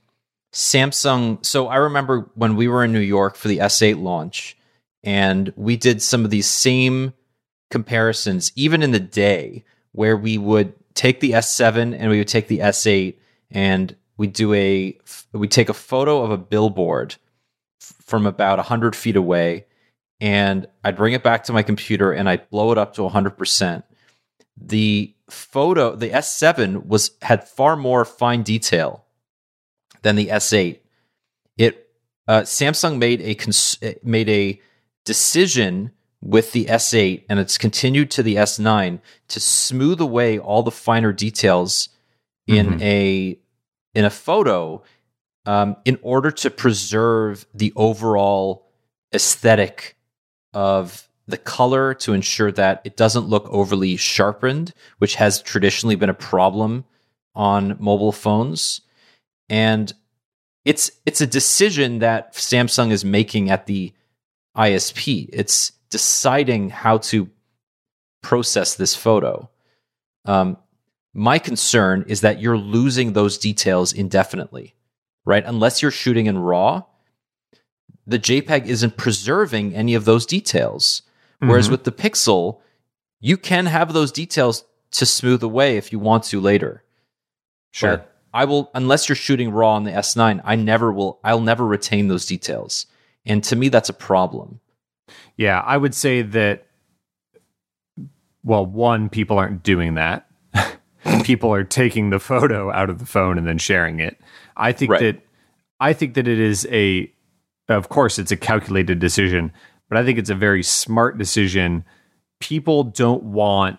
Samsung. So I remember when we were in New York for the S8 launch, and we did some of these same comparisons, even in the day, where we would take the S7 and we would take the S8 and we do a we take a photo of a billboard from about 100 feet away and I'd bring it back to my computer and I'd blow it up to 100%. The photo, the S7 was had far more fine detail than the S8. It uh, Samsung made a cons- made a decision with the S8 and it's continued to the S9 to smooth away all the finer details in Mhm. a in a photo um, in order to preserve the overall aesthetic of the color to ensure that it doesn't look overly sharpened, which has traditionally been a problem on mobile phones. And it's it's a decision that Samsung is making at the ISP. It's deciding how to process this photo. Um, my concern is that you're losing those details indefinitely, right? Unless you're shooting in RAW, the JPEG isn't preserving any of those details. Whereas Mhm. with the Pixel, you can have those details to smooth away if you want to later. sure. But I will unless you're shooting raw on the S9, I never will I'll never retain those details. And to me that's a problem. Yeah, I would say that. Well, one, people aren't doing that. <laughs> people are taking the photo out of the phone and then sharing it. I think Right. that I think that it is a of course it's a calculated decision, but I think it's a very smart decision. People don't want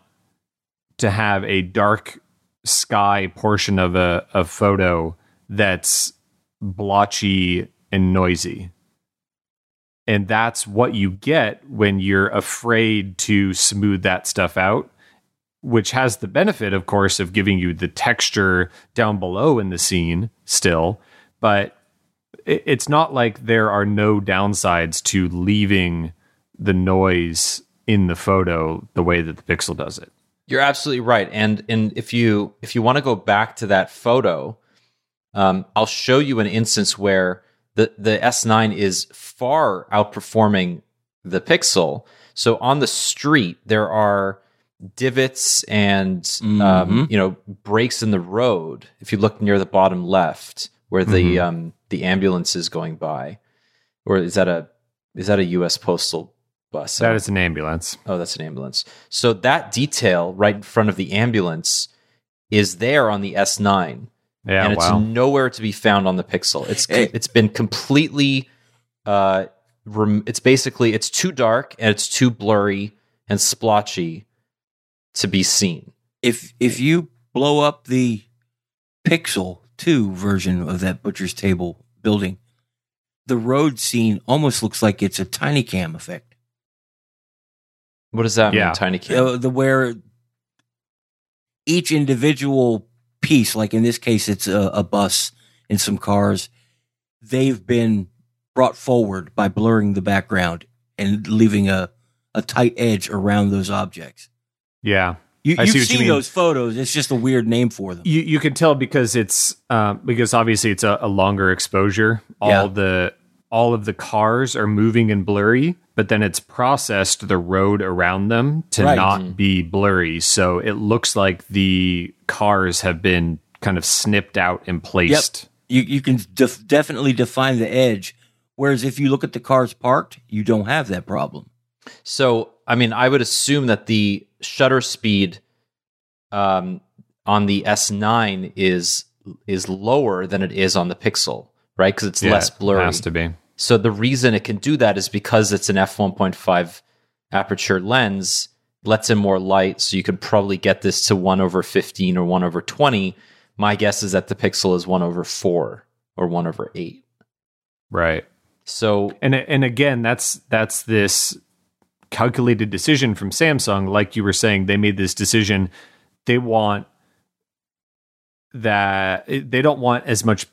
to have a dark sky portion of a, a photo that's blotchy and noisy. And that's what you get when you're afraid to smooth that stuff out, which has the benefit, of course, of giving you the texture down below in the scene still. But it's not like there are no downsides to leaving the noise in the photo the way that the Pixel does it. You're absolutely right. And and if you if you want to go back to that photo, um, I'll show you an instance where the the S9 is far outperforming the Pixel. So on the street there are divots and um, Mhm. you know breaks in the road. If you look near the bottom left, where the Mhm. um, the ambulance is going by, or is that a is that a U.S. postal bus? That is an ambulance. Oh, that's an ambulance. So that detail right in front of the ambulance is there on the S9, Yeah, and it's wow. nowhere to be found on the Pixel. It's Hey. it's been completely. Uh, rem- it's basically it's too dark and it's too blurry and splotchy to be seen. if if you blow up the Pixel 2 version of that butcher's table building, the road scene almost looks like it's a tiny cam effect. What does that Yeah. mean, Tiny Cam? Uh, the where each individual piece, like in this case, it's a, a bus and some cars, they've been brought forward by blurring the background and leaving a, a tight edge around those objects. Yeah. You, you've see what you seen those photos. It's just a weird name for them. You you can tell because it's um, because obviously it's a, a longer exposure. All Yeah. the all of the cars are moving and blurry, but then it's processed the road around them to Right. not be blurry. So it looks like the cars have been kind of snipped out and placed. you you can def- definitely define the edge. Whereas if you look at the cars parked, you don't have that problem. So, I mean, I would assume that the shutter speed um, on the S9 is is lower than it is on the Pixel, right? Because it's Yeah, less blurry. Has to be. So the reason it can do that is because it's an f1.5 aperture lens, lets in more light, so you could probably get this to one over 15 or one over 20. My guess is that the Pixel is one over four or one over eight. Right. So And and again, that's that's this calculated decision from Samsung. Like you were saying, they made this decision. They want that they don't want as much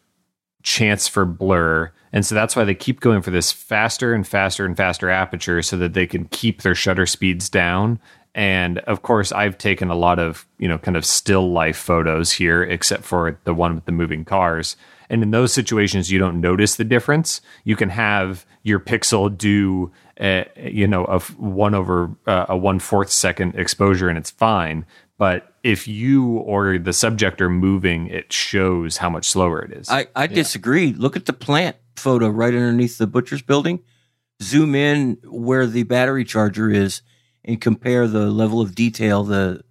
chance for blur, and so that's why they keep going for this faster and faster and faster aperture, so that they can keep their shutter speeds down And of course, I've taken a lot of, you know, kind of still life photos here, except for the one with the moving cars. And in those situations, you don't notice the difference. You can have your pixel do, a, you know, a one over uh, a one fourth second exposure, and it's fine. But if you or the subject are moving, it shows how much slower it is. I, I disagree. Look at the plant photo right underneath the butcher's building. Zoom in where the battery charger is and compare the level of detail the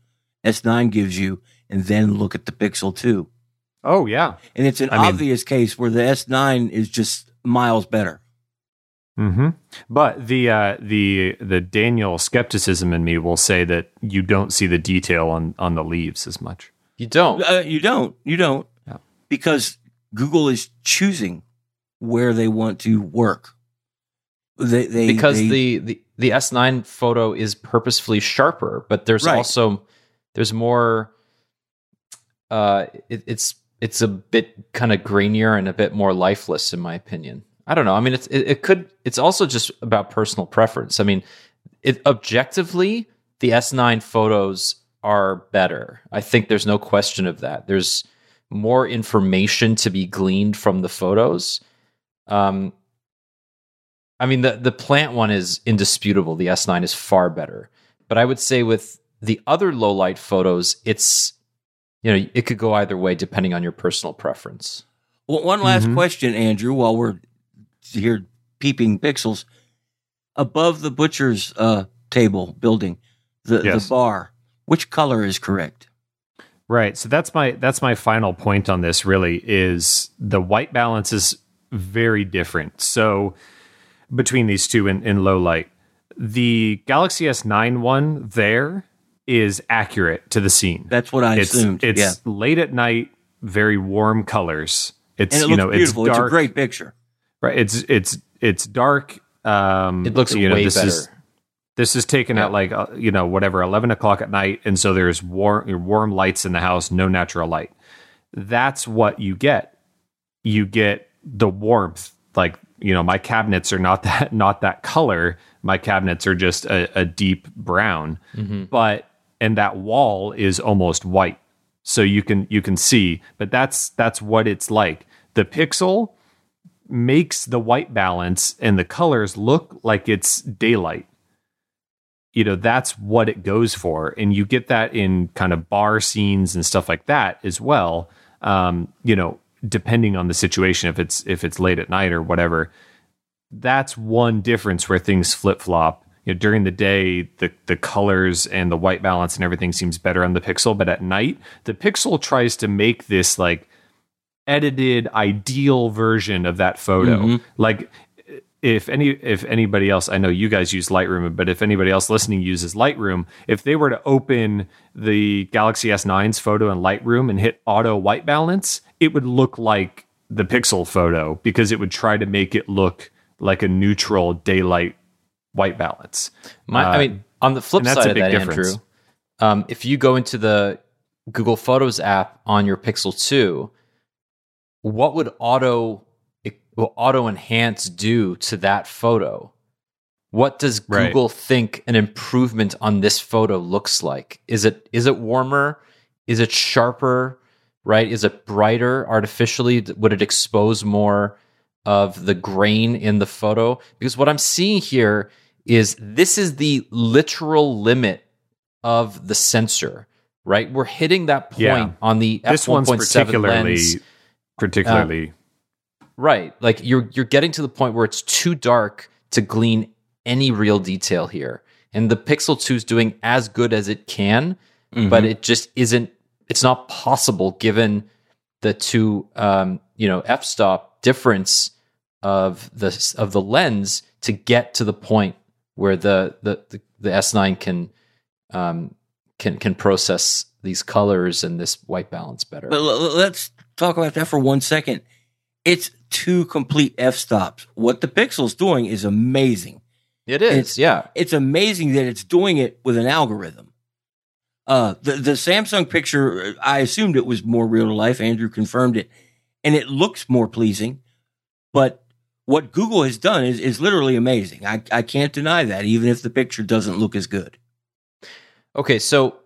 S9 gives you, and then look at the Pixel 2. oh yeah. And it's an I mean- obvious case where the S9 is just miles better. Hmm But the uh, the the Daniel skepticism in me will say that you don't see the detail on on the leaves as much. You don't. Uh, you don't. You don't. Yeah. Because Google is choosing where they want to work. They, they because they- the, the the S9 photo is purposefully sharper, but there's Right. also there's more. Uh, it, it's it's a bit kind of grainier and a bit more lifeless, in my opinion. I don't know. I mean, it's it, it could. It's also just about personal preference. I mean, it objectively, the S9 photos are better. I think there's no question of that. There's more information to be gleaned from the photos. Um, I mean, the the plant one is indisputable. The S9 is far better. But I would say with the other low light photos, it's you know it could go either way depending on your personal preference. Well, one last Mhm. question, Andrew, while we're here peeping pixels. Above the butcher's uh, table building, the, Yes. the bar, which color is correct? Right. So that's my that's my final point on this really is the white balance is very different. So between these two in, in low light. The Galaxy S9 one there is accurate to the scene. That's what I it's assumed. it's yeah. late at night, very warm colors. It's it you know beautiful. it's It's, a great picture. Right. It's it's it's dark. Um, It looks you know, way this better. Is, this is taken Yeah. at like uh, you know whatever eleven o'clock at night, and so there's warm warm lights in the house, no natural light. That's what you get. You get the warmth. Like you know, my cabinets are not <laughs> that not that color. My cabinets are just a, a deep brown, Mm-hmm. but and that wall is almost white, so you can you can see. But that's that's what it's like. The pixel makes the white balance and the colors look like it's daylight. You know, that's what it goes for. And you get that in kind of bar scenes and stuff like that as well. Um, you know, depending on the situation, if it's if it's late at night or whatever. That's one difference where things flip flop. You know, during the day, the the colors and the white balance and everything seems better on the pixel, but at night, the pixel tries to make this like edited ideal version of that photo Mhm. like if any if anybody else i know you guys use lightroom but if anybody else listening uses lightroom if they were to open the galaxy s9's photo in lightroom and hit auto white balance it would look like the pixel photo because it would try to make it look like a neutral daylight white balance My, Uh, I mean, on the flip that's side a of big that, difference. Andrew, um, if you go into the Google Photos app on your Pixel 2, what would auto will auto enhance do to that photo? What does Right. Google think an improvement on this photo looks like? Is it is it warmer? Is it sharper? Right? Is it brighter artificially? Would it expose more of the grain in the photo? Because what I'm seeing here is this is the literal limit of the sensor, right? We're hitting that point Yeah. on the this one's f1.7 particularly lens. Particularly Right. Like you're you're getting to the point where it's too dark to glean any real detail here. And the Pixel 2 is doing as good as it can, but it just isn't it's not possible given the two um, you know, f-stop difference of the of the lens to get to the point where the the the, the S9 can um can can process these colors and this white balance better. But let's talk about that for one second. It's two complete f stops. What the Pixel's doing is amazing. it is. it's- yeah. It's amazing that it's doing it with an algorithm. Uh, the the Samsung picture, I assumed it was more real to life. Andrew confirmed it, and it looks more pleasing. But what Google has done is is literally amazing. I I can't deny that, even if the picture doesn't look as good. Okay, so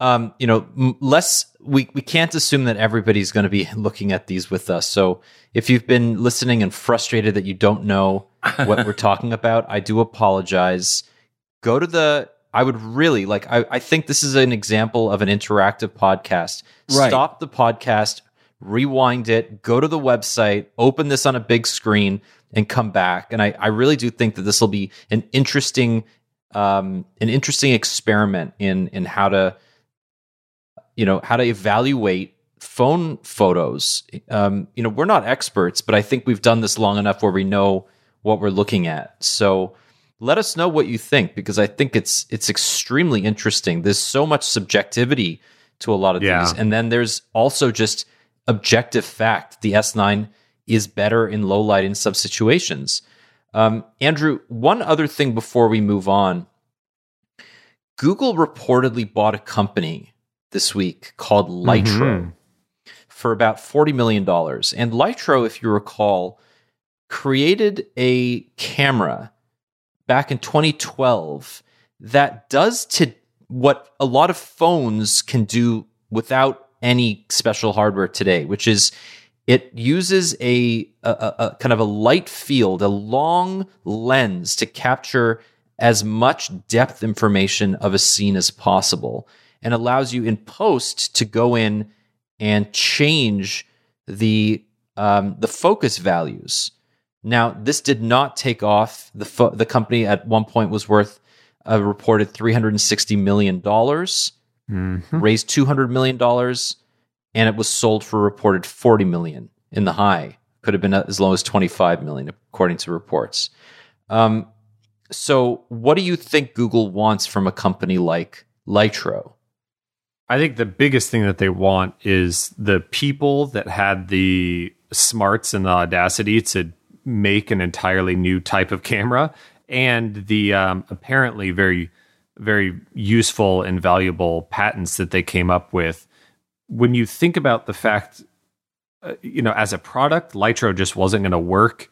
um, you know, m- less we we can't assume that everybody's going to be <laughs> looking at these with us. So if you've been listening and frustrated that you don't know <laughs> what we're talking about, I do apologize. Go to the. I would really like. I, I think this is an example of an interactive podcast. Right. Stop the podcast, rewind it, go to the website, open this on a big screen, and come back. And I, I really do think that this will be an interesting um, an interesting experiment in in how to you know how to evaluate phone photos. Um, you know we're not experts but i think we've done this long enough where we know what we're looking at. So let us know what you think because i think it's it's extremely interesting. There's so much subjectivity to a lot of Yeah. these and then there's also just objective fact. The s9 is better in low light in some situations. Um, andrew one other thing before we move on. Google reportedly bought a company this week called Lytro Mhm. for about $40 million. And Lytro, if you recall, created a camera back in 2012 that does to what a lot of phones can do without any special hardware today, which is it uses a, a- a kind of a light field, a long lens to capture as much depth information of a scene as possible and allows you in post to go in and change the um, the focus values. Now, this did not take off. The fo- the company at one point was worth a reported three hundred and sixty million dollars, Mhm. raised two hundred million dollars, and it was sold for a reported forty million in the high. Could have been as low as twenty five million, according to reports. Um, so, what do you think Google wants from a company like Lytro? I think the biggest thing that they want is the people that had the smarts and the audacity to make an entirely new type of camera and the um, apparently very, very useful and valuable patents that they came up with. When you think about the fact, uh, you know, as a product, Lytro just wasn't going to work.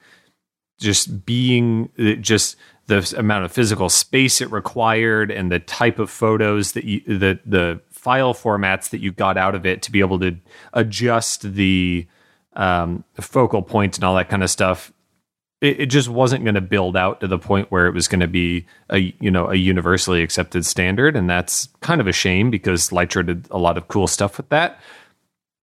Just being uh, just the amount of physical space it required and the type of photos that you the the file formats that you got out of it to be able to adjust the um, focal point and all that kind of stuff it, it just wasn't going to build out to the point where it was going to be a you know a universally accepted standard. And that's kind of a shame because Lytro did a lot of cool stuff with that.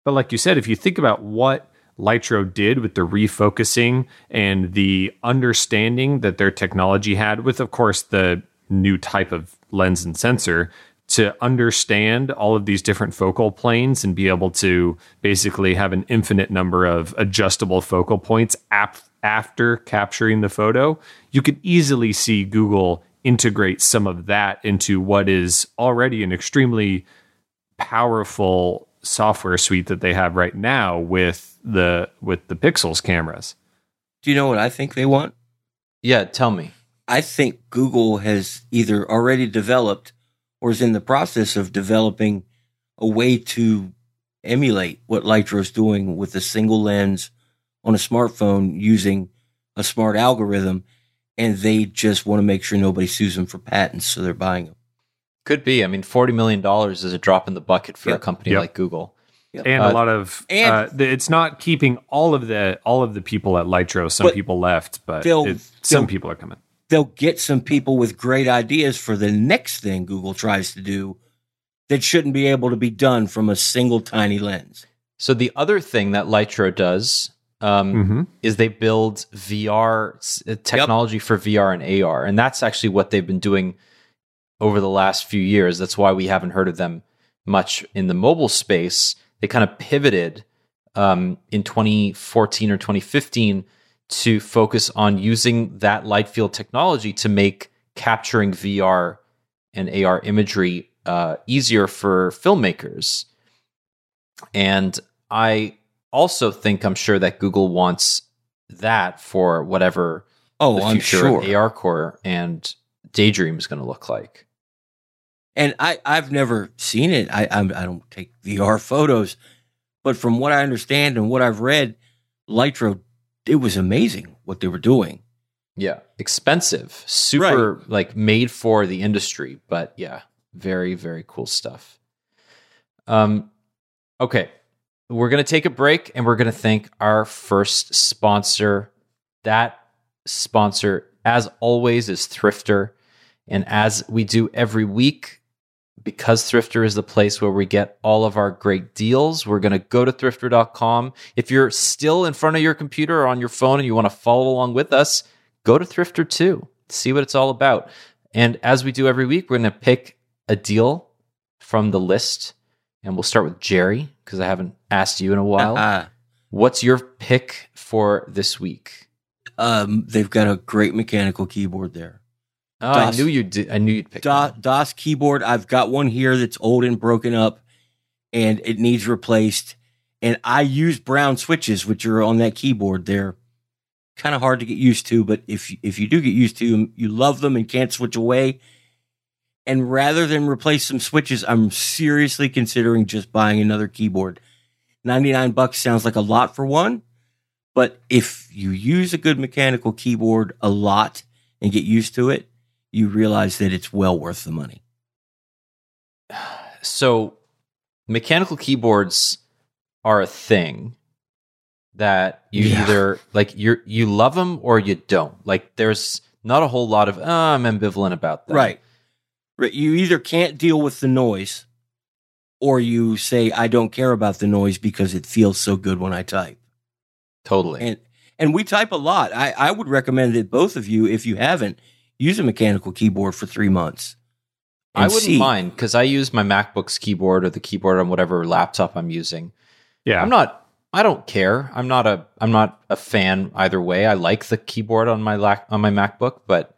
But like you said if you think about what Lytro did with the refocusing and the understanding that their technology had with of course the new type of lens and sensor to understand all of these different focal planes and be able to basically have an infinite number of adjustable focal points ap- after capturing the photo, you could easily see Google integrate some of that into what is already an extremely powerful software suite that they have right now with the with the Pixels cameras. Do you know what I think they want? Yeah, tell me. I think Google has either already developed or is in the process of developing a way to emulate what Lytro's doing with a single lens on a smartphone using a smart algorithm. And they just want to make sure nobody sues them for patents. So they're buying them. Could be. I mean, forty million dollars is a drop in the bucket for a company Yep. like Google. and Uh, a lot of and- uh, the, it's not keeping all of the all of the people at Lytro. Some people left, but they'll- it, some people are coming. They'll get some people with great ideas for the next thing Google tries to do that shouldn't be able to be done from a single tiny lens. So the other thing that Lytro does um, Mm-hmm. is they build VR s- uh, technology for VR and AR, and that's actually what they've been doing over the last few years. That's why we haven't heard of them much in the mobile space. They kind of pivoted um, in 2014 or 2015 to focus on using that light field technology to make capturing VR and AR imagery uh, easier for filmmakers. And I also think I'm sure that Google wants that for whatever Oh, the I'm future sure. AR Core and Daydream is going to look like. and I I've never seen it. I I'm, I don't take VR photos, but from what I understand and what I've read, Lytro it was amazing what they were doing. Yeah, expensive, super like made for the industry, but yeah, Very, very cool stuff. Um, okay. We're going to take a break and we're going to thank our first sponsor. That sponsor, as always, is Thrifter. And as we do every week, because Thrifter is the place where we get all of our great deals, we're going to go to thrifter.com. If you're still in front of your computer or on your phone and you want to follow along with us, go to Thrifter too. See what it's all about. And as we do every week, we're going to pick a deal from the list. And we'll start with Jerry because I haven't asked you in a while. Uh, What's your pick for this week? um, they've got a great mechanical keyboard there. Oh, I knew you did. I knew you'd pick. Do- that. Das Keyboard. I've got one here that's old and broken up, and it needs replaced. And I use brown switches, which are on that keyboard. They're kind of hard to get used to, but if if you do get used to them, you love them and can't switch away. And rather than replace some switches, I'm seriously considering just buying another keyboard. 99 bucks sounds like a lot for one, but if you use a good mechanical keyboard a lot and get used to it, you realize that it's well worth the money. <sighs> so mechanical keyboards are a thing that you Yeah. either like you you love them or you don't. Like there's not a whole lot of oh, I'm ambivalent about that. Right. Right. You either can't deal with the noise or you say, I don't care about the noise because it feels so good when I type. Totally. And and we type a lot. I, I would recommend that both of you, if you haven't, use a mechanical keyboard for three months. I wouldn't see. mind because I use my MacBook's keyboard or the keyboard on whatever laptop I'm using. Yeah. I'm not. I don't care. I'm not a. I'm not a fan either way. I like the keyboard on my lac- on my MacBook, but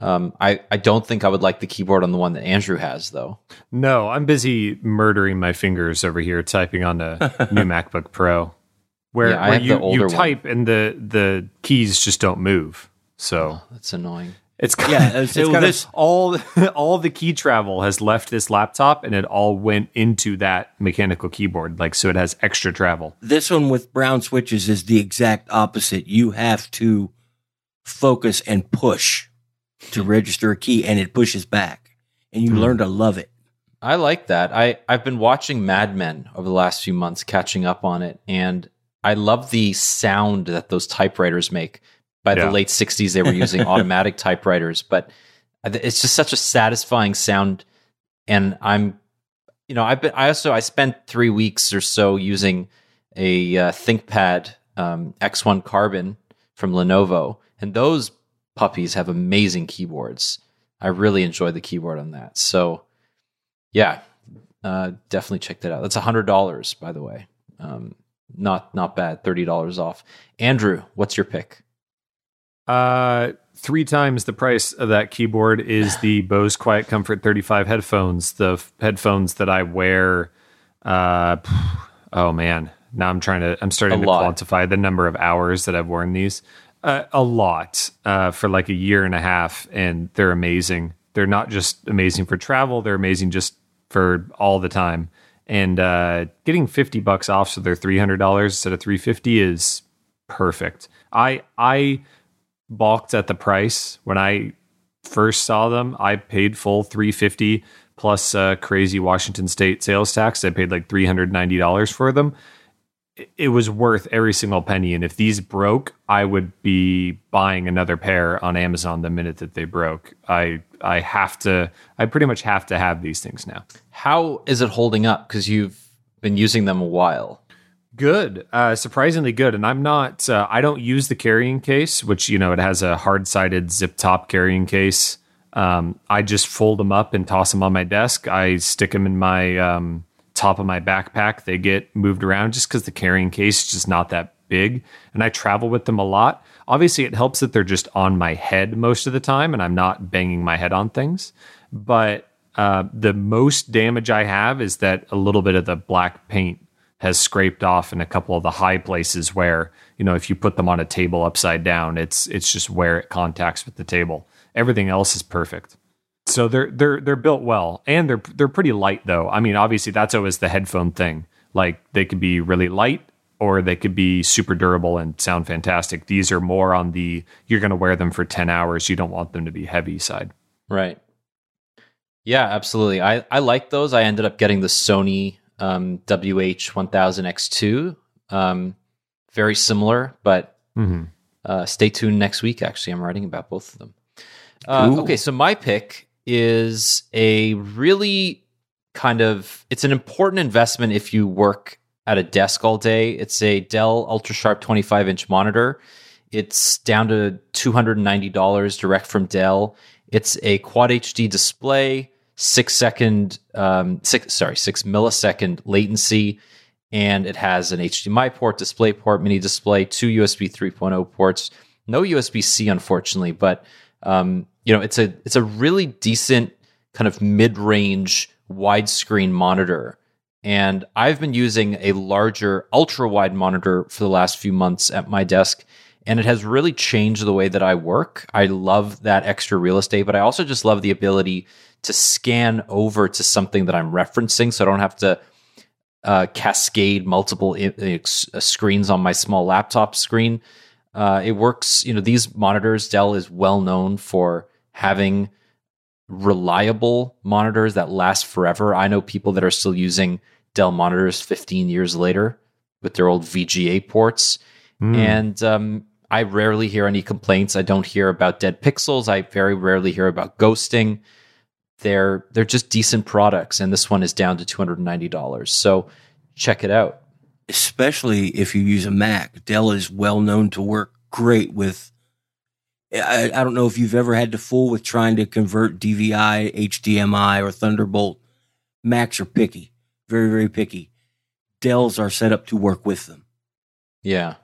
um, I I don't think I would like the keyboard on the one that Andrew has though. No, I'm busy murdering my fingers over here typing on the <laughs> new MacBook Pro, where, Yeah, I where have the you, older you one. type and the the keys just don't move. So That's annoying. It's kind Yeah, of, so it's kind this- of all <laughs> all the key travel has left this laptop and it all went into that mechanical keyboard. Like so, it has extra travel. This one with brown switches is the exact opposite. You have to focus and push to register a key and it pushes back. And you Hmm. learn to love it. I like that. I I've been watching Mad Men over the last few months, catching up on it, and I love the sound that those typewriters make. By Yeah. the late '60s, they were using <laughs> automatic typewriters, but it's just such a satisfying sound. And I'm, you know, I've been. I also I spent three weeks or so using a uh, ThinkPad um, X1 Carbon from Lenovo, and those puppies have amazing keyboards. I really enjoy the keyboard on that. So yeah, uh, definitely check that out. That's hundred dollars, by the way. Um, not not bad. Thirty dollars off. Andrew, what's your pick? Uh, three times the price of that keyboard is the <sighs> Bose Quiet Comfort 35 headphones. The f- headphones that I wear. Uh, oh man, now I'm trying to. I'm starting A to lot. quantify the number of hours that I've worn these. Uh, a lot uh, for like a year and a half, and they're amazing. They're not just amazing for travel; they're amazing just for all the time. And uh, getting fifty bucks off, so they're three hundred dollars instead of three fifty, is perfect. I I balked at the price when I first saw them. I paid full 350 plus uh, crazy Washington State sales tax. I paid like $390 for them. It- It was worth every single penny. And if these broke, I would be buying another pair on Amazon the minute that they broke. I I have to. I pretty much have to have these things now. How is it holding up? Because you've been using them a while. Good, uh, surprisingly good. And I'm not. Uh, I don't use the carrying case, which you know it has a hard-sided zip top carrying case. Um, I just fold them up and toss them on my desk. I stick them in my um, top of my backpack. They get moved around just because the carrying case is just not that big, and I travel with them a lot. Obviously, it helps that they're just on my head most of the time, and I'm not banging my head on things. But uh, the most damage I have is that a little bit of the black paint has scraped off in a couple of the high places where you know if you put them on a table upside down it's it's just where it contacts with the table. Everything else is perfect. So they're they're they're built well and they're they're pretty light though. I mean obviously that's always the headphone thing. Like they could be really light or they could be super durable and sound fantastic. These are more on the you're going to wear them for 10 hours. You don't want them to be heavy side. Right. Yeah, absolutely. I, I like those. I ended up getting the Sony um, WH1000X2. Um, very similar, but Mm-hmm. uh, stay tuned next week. Actually, I'm writing about both of them. Uh, Okay, so my pick is a really kind of it's an important investment if you work at a desk all day. It's a Dell UltraSharp 25 inch monitor. It's down to $290 direct from Dell. It's a quad HD display, six second, um, six sorry, six millisecond latency, and it has an HDMI port, display port, mini display, two USB 3.0 ports, no USB C, unfortunately, but um, you know it's a it's a really decent kind of mid range widescreen monitor. And I've been using a larger ultra wide monitor for the last few months at my desk, and it has really changed the way that I work. I love that extra real estate, but I also just love the ability to scan over to something that I'm referencing so I don't have to uh, cascade multiple I- ex- uh, screens on my small laptop screen. Uh, it works, you know, these monitors, Dell is well known for having reliable monitors that last forever. I know people that are still using Dell monitors 15 years later with their old VGA ports. Mm. And um, I rarely hear any complaints. I don't hear about dead pixels. I very rarely hear about ghosting. They're they're just decent products, and this one is down to two hundred and ninety dollars. So check it out. especially if you use a Mac. Dell is well known to work great with. I, I don't know if you've ever had to fool with trying to convert DVI, HDMI, or Thunderbolt. Macs are picky, very, very picky. Dells are set up to work with them. Yeah.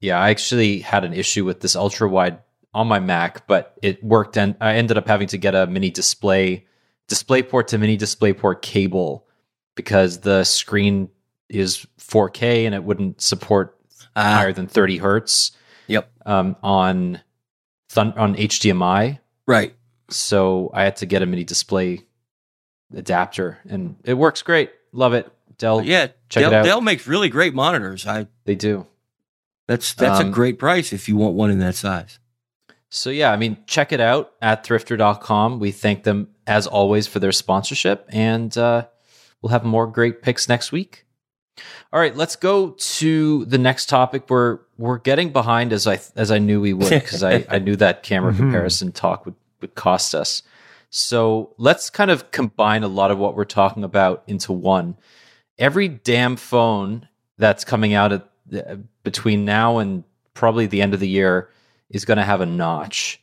Yeah, I actually had an issue with this ultra wide on my Mac, but it worked and I ended up having to get a mini display DisplayPort to mini DisplayPort cable because the screen is 4K and it wouldn't support Ah, higher than 30 hertz Yep. um, on thun- on HDMI. right. So I had to get a mini display adapter and it works great. Love it. Dell, yeah, check Dell, it out. Dell makes really great monitors. I they do. that's that's Um, a great price if you want one in that size. So yeah, I mean, check it out at thrifter.com. We thank them as always for their sponsorship, and uh, we'll have more great picks next week. All right, let's go to the next topic. We're we're getting behind as I as I knew we would because I, I knew that camera <laughs> Mhm. comparison talk would, would cost us. So let's kind of combine a lot of what we're talking about into one. Every damn phone that's coming out at, uh, between now and probably the end of the year is going to have a notch.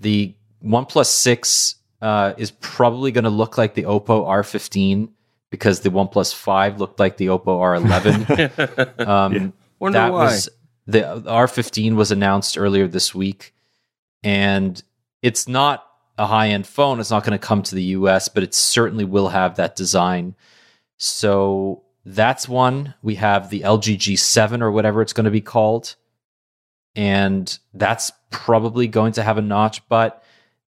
The OnePlus 6 uh, is probably going to look like the Oppo R15 because the OnePlus 5 looked like the Oppo R11. <laughs> Um, Yeah. Wonder that why. was the R15 was announced earlier this week, and it's not a high end phone. It's not going to come to the US, but it certainly will have that design. So that's one. We have the LG G7 or whatever it's going to be called, and that's probably going to have a notch, but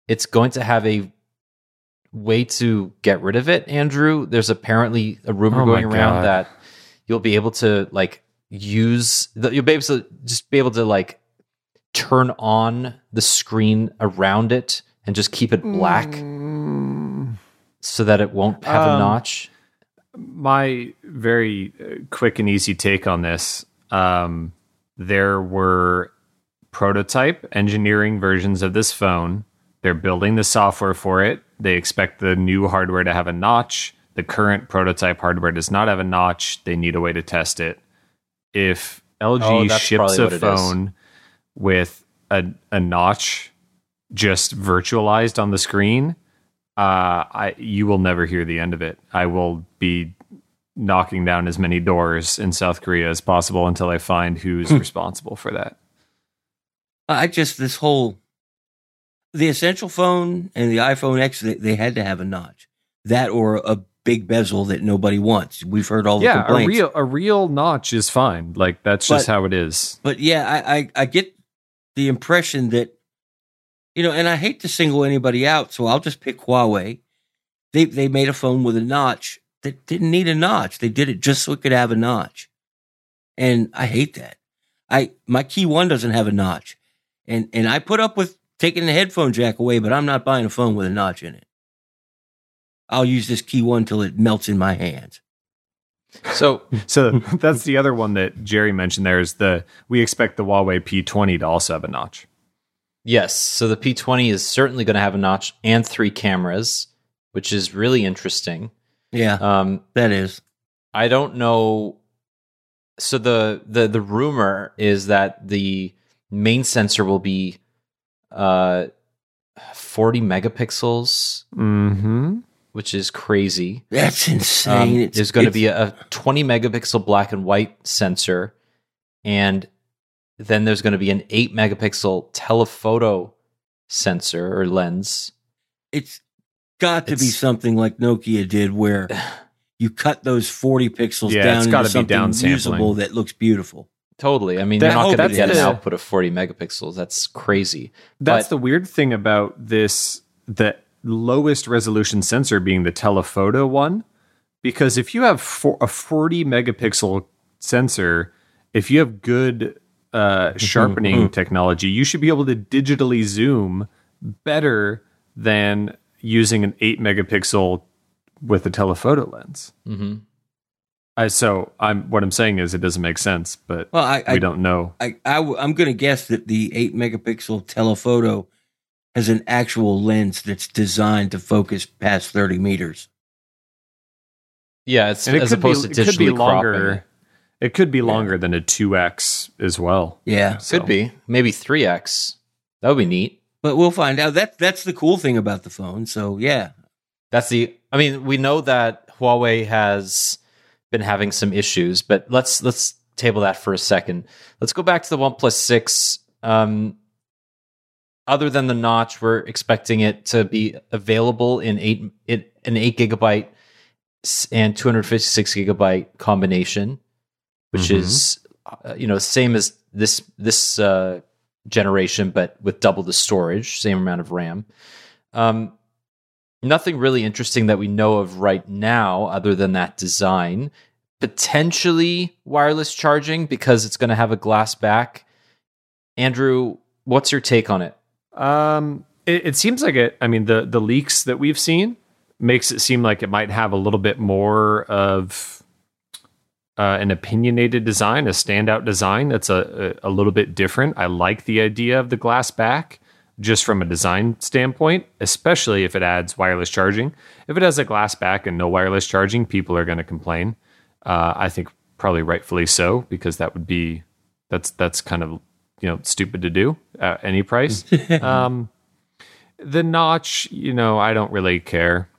it's going to have a way to get rid of it. Andrew, there's apparently a rumor Oh going around God. that you'll be able to like use the, you'll be able to just be able to like turn on the screen around it and just keep it black Mm. so that it won't have a Um, notch. my very uh, quick and easy take on this um, there were prototype engineering versions of this phone. They're building the software for it. They expect the new hardware to have a notch. The current prototype hardware does not have a notch. They need a way to test it. If lg Oh, ships a what it is. phone with a, a notch just virtualized on the screen uh, I you will never hear the end of it. I will be knocking down as many doors in South Korea as possible until I find who's hmm. responsible for that. I just this whole the essential phone and the iPhone X they, they had to have a notch that or a big bezel that nobody wants. We've heard all the Yeah, a complaints. real a real notch is fine. Like that's just But- how it is. but yeah, I, I I get the impression that you know, and I hate to single anybody out, so I'll just pick Huawei. They they made a phone with a notch that didn't need a notch. They did it just so it could have a notch, and I hate that. I my Key One doesn't have a notch, and and I put up with taking the headphone jack away, but I'm not buying a phone with a notch in it. I'll use this key one till it melts in my hands. So <laughs> So that's the other one that Jerry mentioned. There is the we expect the Huawei P20 to also have a notch. yes, so the P20 is certainly going to have a notch and three cameras, which is really interesting. Yeah, Um, that is. I don't know. So the the the rumor is that the main sensor will be uh 40 megapixels, Mm-hmm. which is crazy. That's Um, insane. It's- there's going to be a, a 20 megapixel black and white sensor, and then there's going to be an 8 megapixel telephoto sensor or lens. it's got to be something like Nokia did, where <sighs> you cut those forty pixels Yeah, down it's into gotta be something downsampling. usable that looks beautiful. Totally. I mean, That- you're not oh, going to that's get an output of 40 megapixels. That's crazy. That's But- the weird thing about this the lowest resolution sensor being the telephoto one. Because if you have for, a 40 megapixel sensor, if you have good uh, sharpening technology, you should be able to digitally zoom better than using an 8 megapixel with a telephoto lens. hmm Uh, so I'm what I'm saying is it doesn't make sense, but Well, I, we I, don't know. I, I am going to guess that the eight megapixel telephoto has an actual lens that's designed to focus past thirty meters. Yeah, it's And it as could opposed be, to it could be cropping. longer. It could be longer than a 2x as well. Yeah, So- Could be maybe 3x. That would be neat. But we'll find out. That that's the cool thing about the phone. So yeah, That's the. I mean, we know that Huawei has been having some issues, but let's let's table that for a second. Let's go back to the OnePlus Six. Um, other than the notch, we're expecting it to be available in eight in an eight gigabyte and two hundred fifty six gigabyte combination, which Mhm. is uh, you know same as this this uh, generation, but with double the storage, same amount of RAM. Um, nothing really interesting that we know of right now other than that design potentially wireless charging because it's going to have a glass back andrew what's your take on it Um, it, it seems like it. I mean, the the leaks that we've seen makes it seem like it might have a little bit more of uh, an opinionated design, a standout design that's a, a a little bit different. I like the idea of the glass back, just from a design standpoint, especially if it adds wireless charging. If it has a glass back and no wireless charging, people are going to complain. Uh, I think probably rightfully so because that would be that's that's kind of you know stupid to do at any price. <laughs> um, the notch, you know, I don't really care.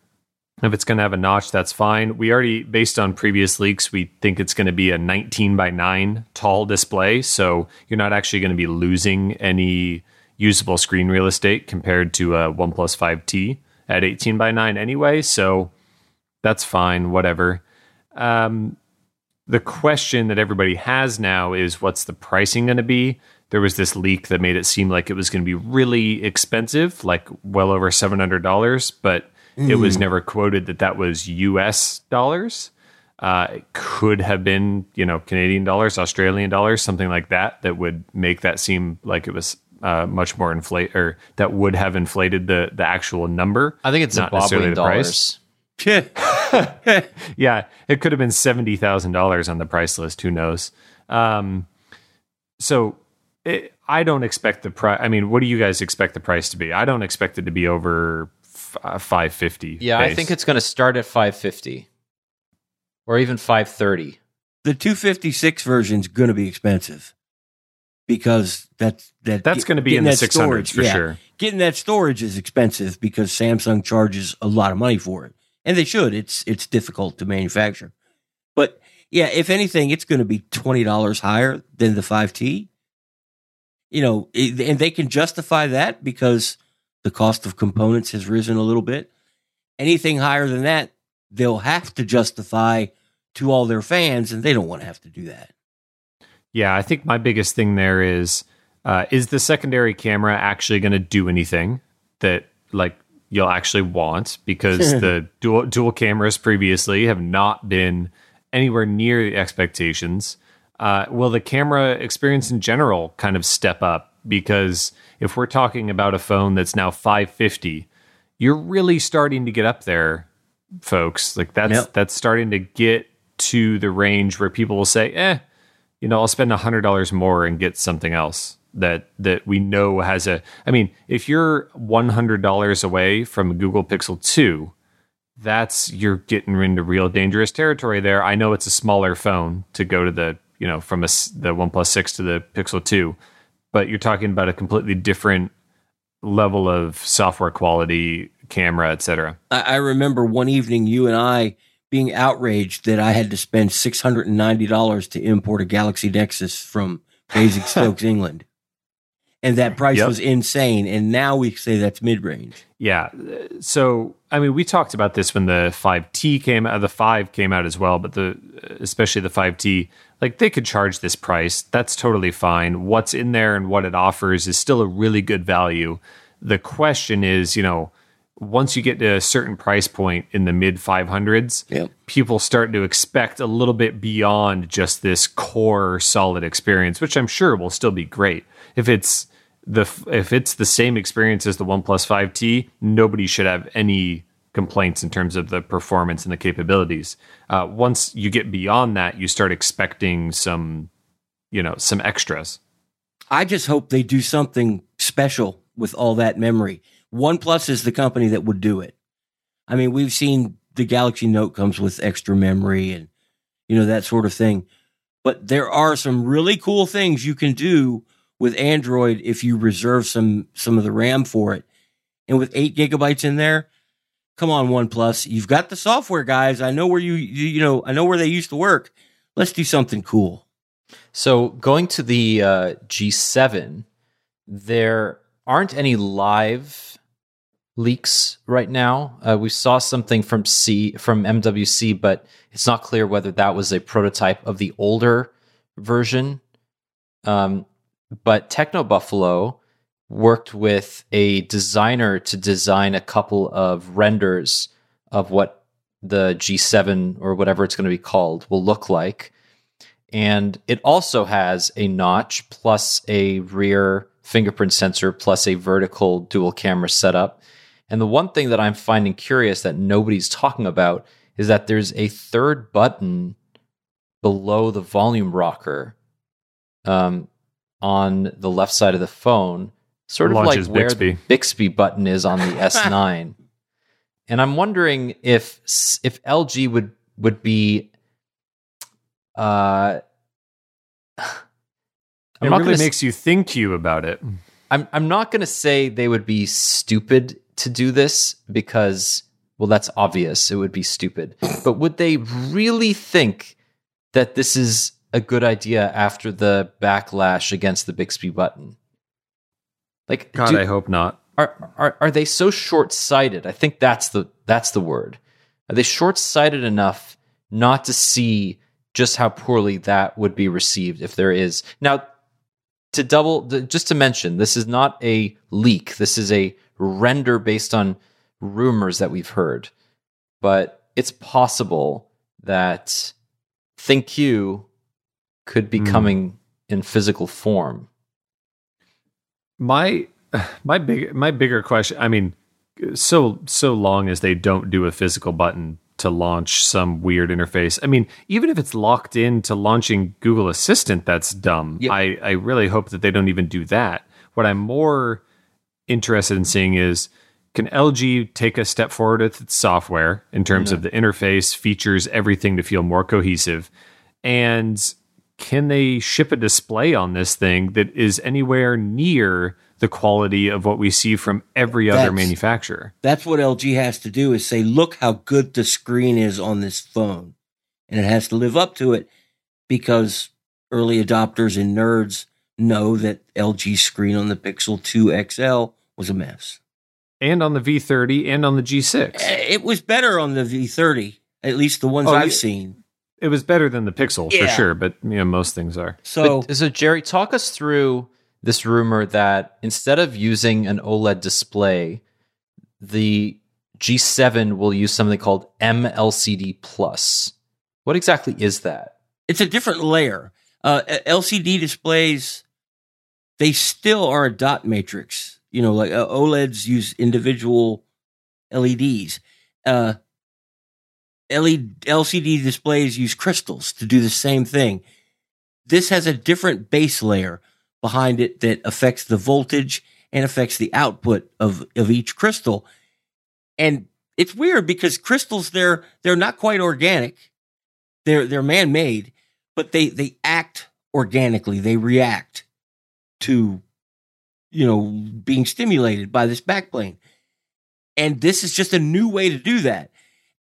If it's going to have a notch, that's fine. We already, based on previous leaks, we think it's going to be a 19 by 9 tall display. So you're not actually going to be losing any usable screen real estate compared to a OnePlus 5T at 18 by 9 anyway. So that's fine, whatever. Um, the question that everybody has now is what's the pricing going to be? There was this leak that made it seem like it was going to be really expensive, like well over $700, but it was never quoted that that was US dollars. Uh, it could have been, you know, Canadian dollars, Australian dollars, something like that, that would make that seem like it was uh, much more inflate, or that would have inflated the the actual number. i think it's Not necessarily zimbabwean the price. <laughs> yeah, it could have been seventy thousand dollars on the price list. Who knows? Um, so it, I don't expect the price. I mean, what do you guys expect the price to be? I don't expect it to be over f- five fifty. yeah i think it's going to start at 550 or even 530 the 256 version's going to be expensive because that's that that's going to be in the that six hundreds storage, for yeah. sure. Getting that storage is expensive because Samsung charges a lot of money for it, and they should. It's it's difficult to manufacture, but yeah, if anything, it's going to be twenty dollars higher than the five T. You know, and they can justify that because the cost of components has risen a little bit. Anything higher than that, they'll have to justify to all their fans, and they don't want to have to do that. Yeah, I think my biggest thing there is uh, is the secondary camera actually going to do anything that like you'll actually want because <laughs> the dual dual cameras previously have not been anywhere near the expectations. Uh, will the camera experience in general kind of step up? Because if we're talking about a phone that's now 550, you're really starting to get up there folks. Like that's Yep. that's starting to get to the range where people will say, "Eh, you know, I'll spend a hundred dollars more and get something else that that we know has a." I mean, if you're one hundred dollars away from a Google Pixel Two, that's you're getting into real dangerous territory there. I know it's a smaller phone to go to the you know from a the OnePlus Six to the Pixel Two, but you're talking about a completely different level of software quality, camera, etc. I, I remember one evening you and I being outraged that I had to spend six hundred and ninety dollars to import a Galaxy Nexus from Basingstoke, <laughs> England, and that price Yep. was insane. And now we say that's mid range. Yeah. So, I mean, we talked about this when the 5T came out, the 5 came out as well, but the uh, especially the 5T, like they could charge this price. That's totally fine. What's in there and what it offers is still a really good value. The question is, you know, once you get to a certain price point in the mid 500s, Yep. people start to expect a little bit beyond just this core solid experience, which I'm sure will still be great. If it's the if it's the same experience as the OnePlus 5T, nobody should have any complaints in terms of the performance and the capabilities. Uh, once you get beyond that, you start expecting some, you know, some extras. I just hope they do something special with all that memory. OnePlus is the company that would do it. I mean, we've seen the Galaxy Note comes with extra memory and, you know, that sort of thing. But there are some really cool things you can do with Android if you reserve some, some of the RAM for it. And with eight gigabytes in there, come on, OnePlus. You've got the software guys. I know where you, you, know, I know where they used to work. Let's do something cool. So going to the uh, G7, there aren't any live leaks right now. Uh, we saw something from C from MWC, but it's not clear whether that was a prototype of the older version. Um, but Techno Buffalo worked with a designer to design a couple of renders of what the G7 or whatever it's going to be called will look like and it also has a notch plus a rear fingerprint sensor plus a vertical dual camera setup. And the one thing that I'm finding curious that nobody's talking about is that there's a third button below the volume rocker um, on the left side of the phone, sort of Launches like where Bixby. the Bixby button is on the <laughs> S9. And I'm wondering if if LG would would be uh <sighs> I'm it not really gonna s- makes you think you about it. I'm I'm not going to say they would be stupid to do this because well that's obvious it would be stupid. <laughs> But would they really think that this is a good idea after the backlash against the Bixby button? Like God, do- I hope not. are are are they so short-sighted? I think that's the that's the word. Are they short-sighted enough not to see just how poorly that would be received if there is now to double just to mention this is not a leak this is a render based on rumors that we've heard but it's possible that ThinQ could be Hmm. coming in physical form My my big my bigger question. I mean, so so long as they don't do a physical button to launch some weird interface. I mean, even if it's locked in to launching Google Assistant, that's dumb. Yep. I I really hope that they don't even do that. What I'm more interested in seeing is can LG take a step forward with its software in terms mm-hmm. of the interface, features, everything to feel more cohesive? And can they ship a display on this thing that is anywhere near the quality of what we see from every other That's- manufacturer? That's what LG has to do is say, look how good the screen is on this phone. And it has to live up to it because early adopters and nerds know that LG's screen on the Pixel 2 XL was a mess. And on the V30 and on the G6. Eh, It was better on the V30, at least the ones Oh, I've seen. It was better than the Pixel for sure, but you know most things are. So But, so Jerry, talk us through this rumor that instead of using an OLED display, the G7 will use something called MLCD Plus. What exactly is that? it's a different layer. Uh, LCD displays, they still are a dot matrix. You know, like uh, OLEDs use individual LEDs. Uh, LED, LCD displays use crystals to do the same thing. This has a different base layer behind it that affects the voltage and affects the output of, of each crystal. And it's weird because crystals, they're, they're not quite organic. They're, they're man-made, but they, they act organically. They react to, you know, being stimulated by this backplane. And this is just a new way to do that.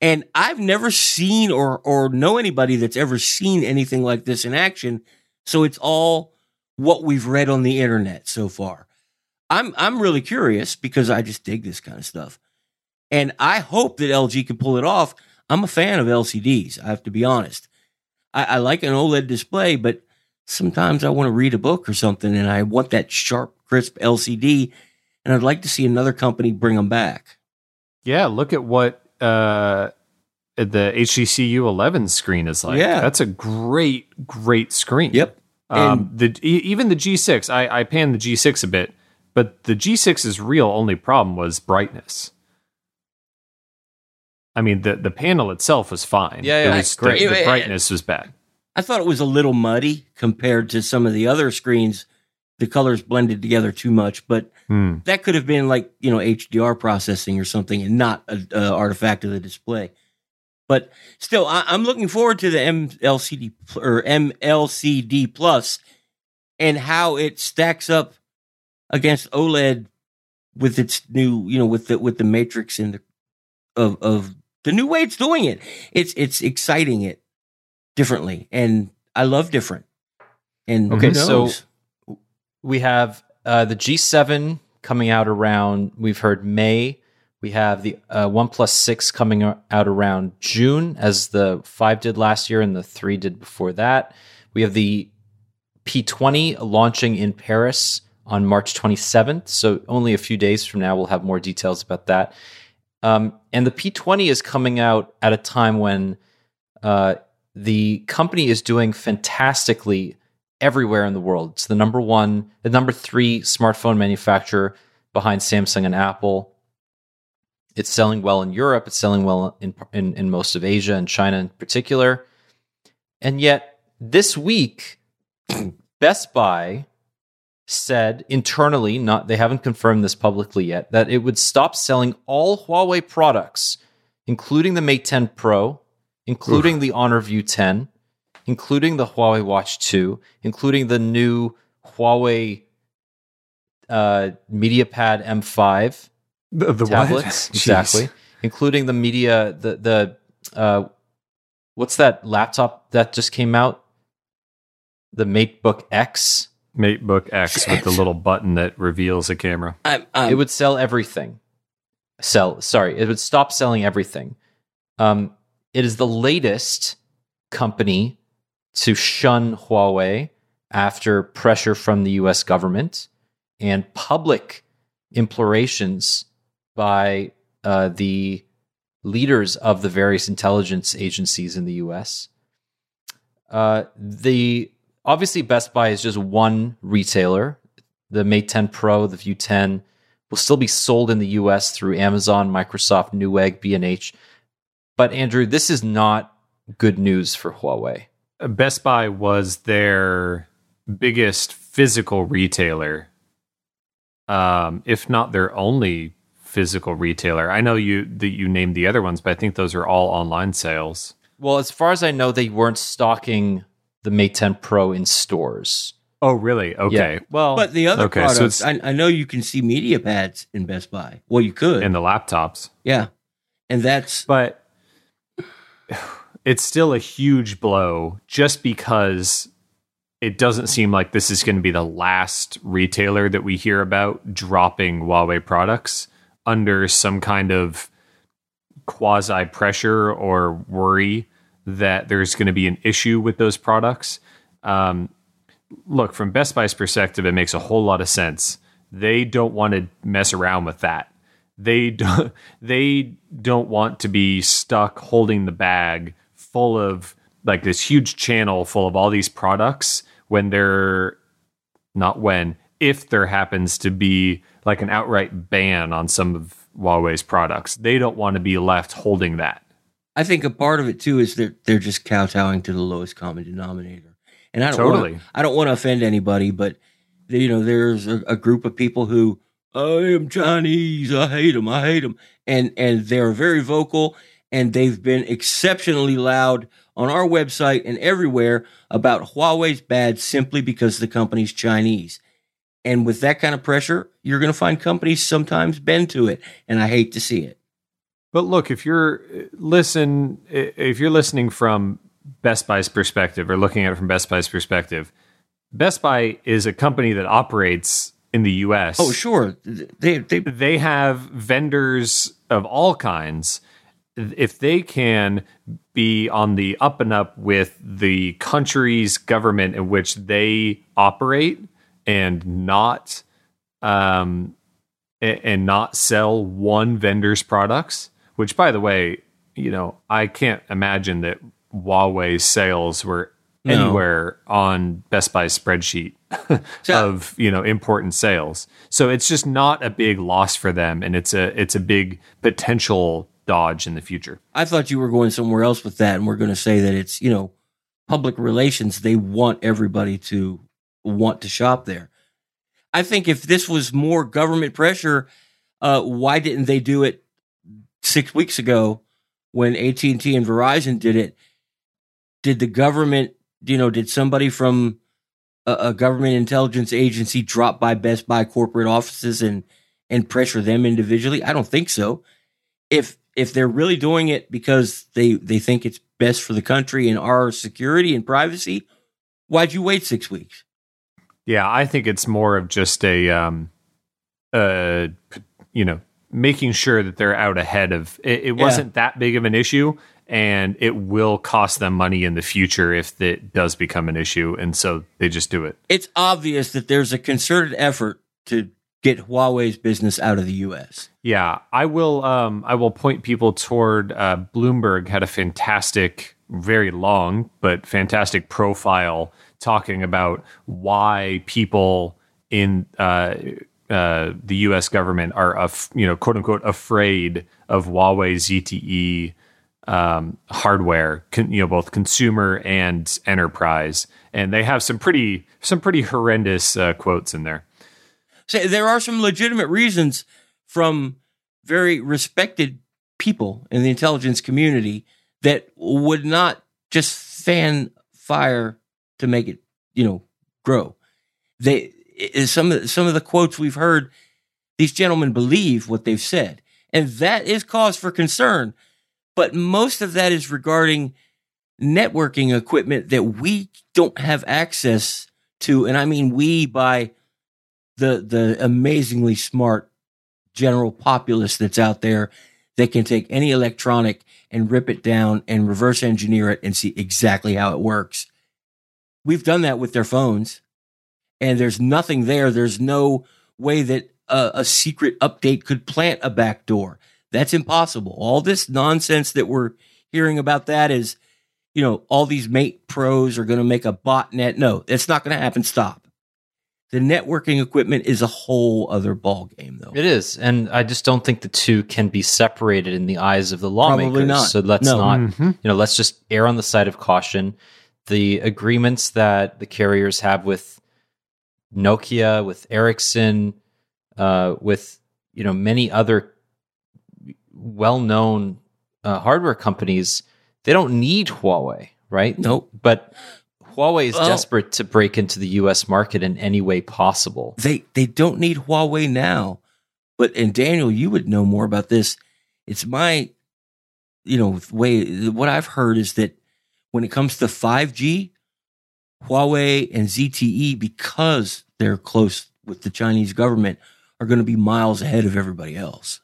And I've never seen or, or know anybody that's ever seen anything like this in action. So it's all what we've read on the internet so far. I'm, I'm really curious because I just dig this kind of stuff. And I hope that LG can pull it off. I'm a fan of LCDs. I have to be honest. I, I like an OLED display, but sometimes I want to read a book or something and I want that sharp, crisp LCD. And I'd like to see another company bring them back. Yeah, look at what uh, the HTC U11 screen is like. Yeah. that's a great, great screen. Yep. Um, the even the G6, I, I panned the G6 a bit, but the G6's real only problem was brightness. I mean, the the panel itself was fine. Yeah, yeah, it was, great. The, the brightness was bad. I thought it was a little muddy compared to some of the other screens. The colors blended together too much, but Hmm. that could have been like you know HDR processing or something, and not an artifact of the display. But still, I, I'm looking forward to the MLCD or MLCD Plus and how it stacks up against OLED with its new, you know, with the with the matrix and the of of the new way it's doing it. It's it's exciting it differently, and I love different. And Okay, so-? We have uh, the G7 coming out around. We've heard May. We have the uh, OnePlus Six coming out around June, as the five did last year and the three did before that. We have the P20 launching in Paris on March 27th. So only a few days from now, we'll have more details about that. Um, and the P20 is coming out at a time when uh, the company is doing fantastically everywhere in the world. It's the number one, the number three smartphone manufacturer behind Samsung and Apple. It's selling well in Europe. It's selling well in, in, in most of Asia and China in particular. And yet, this week, <clears throat> Best Buy said internally, not they haven't confirmed this publicly yet, that it would stop selling all Huawei products, including the Mate 10 Pro, including the Honor View 10, including the Huawei Watch 2, including the new Huawei uh, MediaPad M5 The, the tablets, <laughs> exactly, including the media the the uh, what's that laptop that just came out? The MateBook X. MateBook X with the little button that reveals a camera. I'm, I'm, it would sell everything. Sell, sorry, it would stop selling everything. Um, it is the latest company to shun Huawei after pressure from the U.S. government and public implorations by uh, the leaders of the various intelligence agencies in the U.S. Uh, the obviously Best Buy is just one retailer. The Mate 10 Pro, the View 10 will still be sold in the US through Amazon, Microsoft, Newegg, B&H. But Andrew, this is not good news for Huawei. Best Buy was their biggest physical retailer, um, if not their only physical retailer. I know you that you named the other ones, but I think those are all online sales. Well, as far as I know, they weren't stocking the Mate 10 Pro in stores. Oh, really? Okay. Well, but the other okay, so products, it's I, I know you can see media pads in Best Buy. Well, you could, in the laptops, yeah, and that's but it's still a huge blow just because it doesn't seem like this is going to be the last retailer that we hear about dropping Huawei products under some kind of quasi pressure or worry that there's going to be an issue with those products. Um, look, from Best Buy's perspective, it makes a whole lot of sense. They don't want to mess around with that. They don't, <laughs> they don't want to be stuck holding the bag full of like this huge channel full of all these products when they're not when if there happens to be like an outright ban on some of Huawei's products. They don't want to be left holding that. I think a part of it too is that they're just kowtowing to the lowest common denominator. And I don't Totally. wanna, I don't want to offend anybody, but you know, there's a, a group of people who I am Chinese. I hate them. I hate them. And and they're very vocal and they've been exceptionally loud on our website and everywhere about Huawei's bad simply because the company's Chinese. And with that kind of pressure, you're going to find companies sometimes bend to it, and I hate to see it. But look, if you're listen, if you're listening from Best Buy's perspective or looking at it from Best Buy's perspective, Best Buy is a company that operates in the U.S. Oh, sure, they they they have vendors of all kinds. If they can be on the up and up with the country's government in which they operate and not um and not sell one vendor's products, which by the way, you know, I can't imagine that Huawei's sales were No. anywhere on Best Buy's spreadsheet <laughs> of, you know, important sales. So it's just not a big loss for them and it's a it's a big potential dodge in the future. I thought you were going somewhere else with that, and we're going to say that it's you know public relations. They want everybody to want to shop there. I think if this was more government pressure, uh, why didn't they do it six weeks ago when AT and T and Verizon did it? Did the government, you know, did somebody from a, government intelligence agency drop by Best Buy corporate offices and and pressure them individually? I don't think so. If if they're really doing it because they they think it's best for the country and our security and privacy, why'd you wait six weeks? Yeah, I think it's more of just a, um, uh, you know, making sure that they're out ahead of. It, it wasn't that big of an issue, and it will cost them money in the future if it does become an issue, and so they just do it. It's obvious that there's a concerted effort to get Huawei's business out of the U.S. Yeah, I will. Um, I will point people toward uh, Bloomberg had a fantastic, very long but fantastic profile talking about why people in uh, uh, the U.S. government are, af- you know, quote unquote, afraid of Huawei ZTE um, hardware, con- you know, both consumer and enterprise, and they have some pretty, some pretty horrendous uh, quotes in there. So there are some legitimate reasons from very respected people in the intelligence community that would not just fan fire to make it, you know, grow. They eh, some of some of the quotes we've heard, these gentlemen believe what they've said, and that is cause for concern. But most of that is regarding networking equipment that we don't have access to, and I mean we by the the amazingly smart general populace that's out there that can take any electronic and rip it down and reverse engineer it and see exactly how it works. We've done that with their phones, and there's nothing there. There's no way that a, a secret update could plant a backdoor. That's impossible. All this nonsense that we're hearing about that is, you know, all these mate pros are going to make a botnet. No, that's not going to happen. Stop. The networking equipment is a whole other ball game, though. It is, and I just don't think the two can be separated in the eyes of the lawmakers. Probably not. So let's No. not, Mhm. you know, let's just err on the side of caution. The agreements that the carriers have with Nokia, with Ericsson, uh, with you know many other well-known uh, hardware companies, they don't need Huawei, right? Nope. But Huawei is desperate to break into the U.S. market in any way possible. They they don't need Huawei now. But and Daniel, you would know more about this. It's my, you know, way. What I've heard is that when it comes to five G, Huawei and ZTE, because they're close with the Chinese government, are going to be miles ahead of everybody else.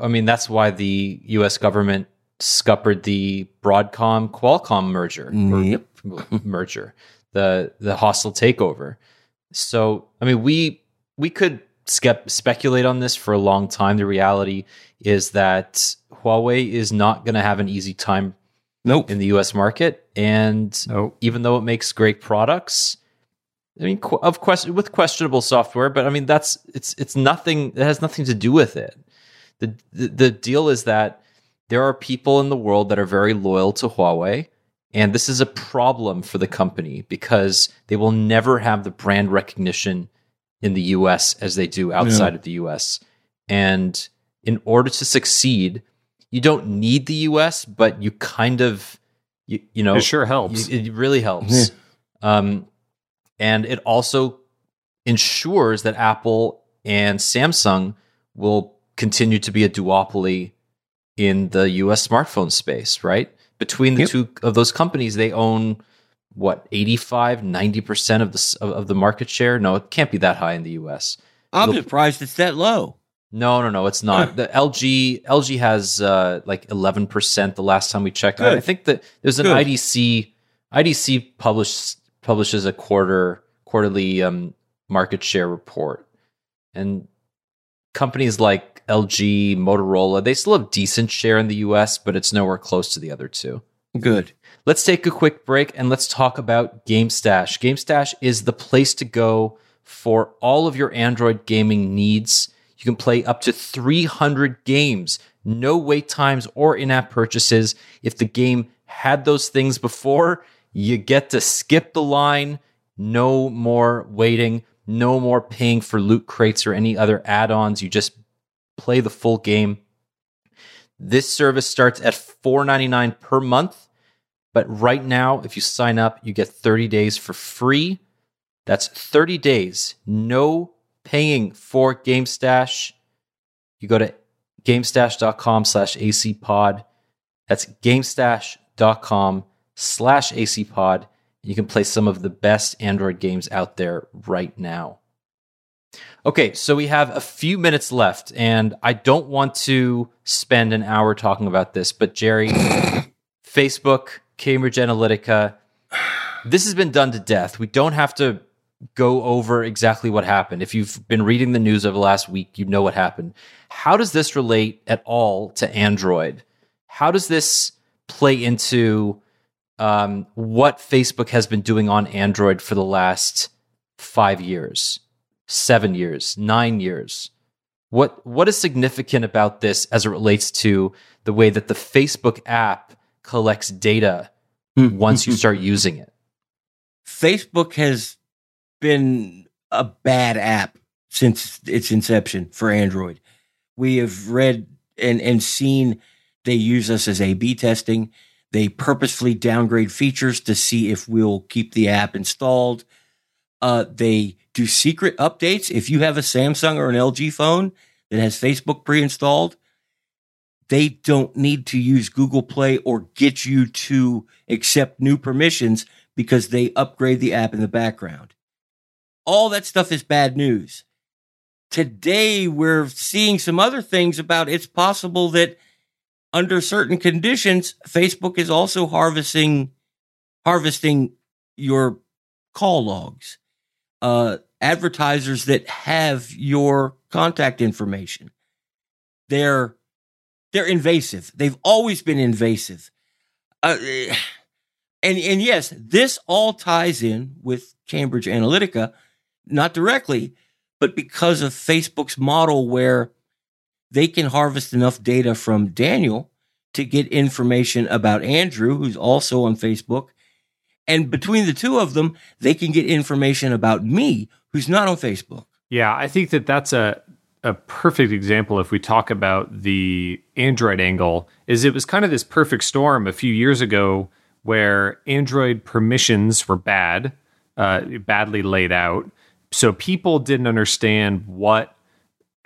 I mean, that's why the U.S. government scuppered the Broadcom Qualcomm merger. Yep. <laughs> merger, the the hostile takeover. So, I mean, we we could skep- speculate on this for a long time. The reality is that Huawei is not going to have an easy time Nope. in the U.S. market, and Nope. even though it makes great products. I mean, qu- of question with questionable software, but I mean that's it's it's nothing. It has nothing to do with it. The, the the deal is that there are people in the world that are very loyal to Huawei. And this is a problem for the company because they will never have the brand recognition in the US as they do outside yeah. of the US. And in order to succeed, you don't need the US, but you kind of, you, you know, it sure helps. You, it really helps. Yeah. Um, and it also ensures that Apple and Samsung will continue to be a duopoly in the US smartphone space, right? Between the yep. two of those companies, they own what 85 90% of the of, the market share? No it can't be that high in the us i'm It'll, surprised it's that low. No no no it's not. The lg lg has uh, like 11% the last time we checked. Good. i think that there's an Good. idc idc publishes publishes a quarter quarterly um, market share report. And companies like lg motorola they still have decent share in the us but it's nowhere close to the other two Good. Let's take a quick break and let's talk about GameStash. GameStash is the place to go for all of your Android gaming needs. You can play up to 300 games, no wait times or in app purchases. If the game had those things before, you get to skip the line. No more waiting, no more paying for loot crates or any other add ons. You just play the full game. This service starts at $4.99 per month. But right now, if you sign up, you get 30 days for free. That's 30 days, no paying for GameStash. You go to gamestash.com slash acpod. That's gamestash.com slash acpod. You can play some of the best Android games out there right now. Okay, so we have a few minutes left, and I don't want to spend an hour talking about this, but Jerry, <laughs> Facebook Cambridge Analytica. This has been done to death. We don't have to go over exactly what happened. If you've been reading the news over the last week, you know what happened. How does this relate at all to Android? How does this play into um, what Facebook has been doing on Android for the last five years, seven years, nine years? What what is significant about this as it relates to the way that the Facebook app collects data Hmm. once you <laughs> start using it. Facebook has been a bad app since its inception for Android. We have read and, and seen they use us as A B testing. They purposefully downgrade features to see if we'll keep the app installed. Uh, they do secret updates. If you have a Samsung or an LG phone that has Facebook pre installed, they don't need to use Google Play or get you to accept new permissions because they upgrade the app in the background. All that stuff is bad news. Today, we're seeing some other things about it's possible that under certain conditions, Facebook is also harvesting, harvesting your call logs. Uh, advertisers that have your contact information. They're they're invasive. They've always been invasive. Uh, and, and yes, this all ties in with Cambridge Analytica, not directly, but because of Facebook's model where they can harvest enough data from Daniel to get information about Andrew, who's also on Facebook. And between the two of them, they can get information about me, who's not on Facebook. Yeah, I think that that's a a perfect example if we talk about the Android angle is it was kind of this perfect storm a few years ago where Android permissions were bad, uh, badly laid out. So people didn't understand what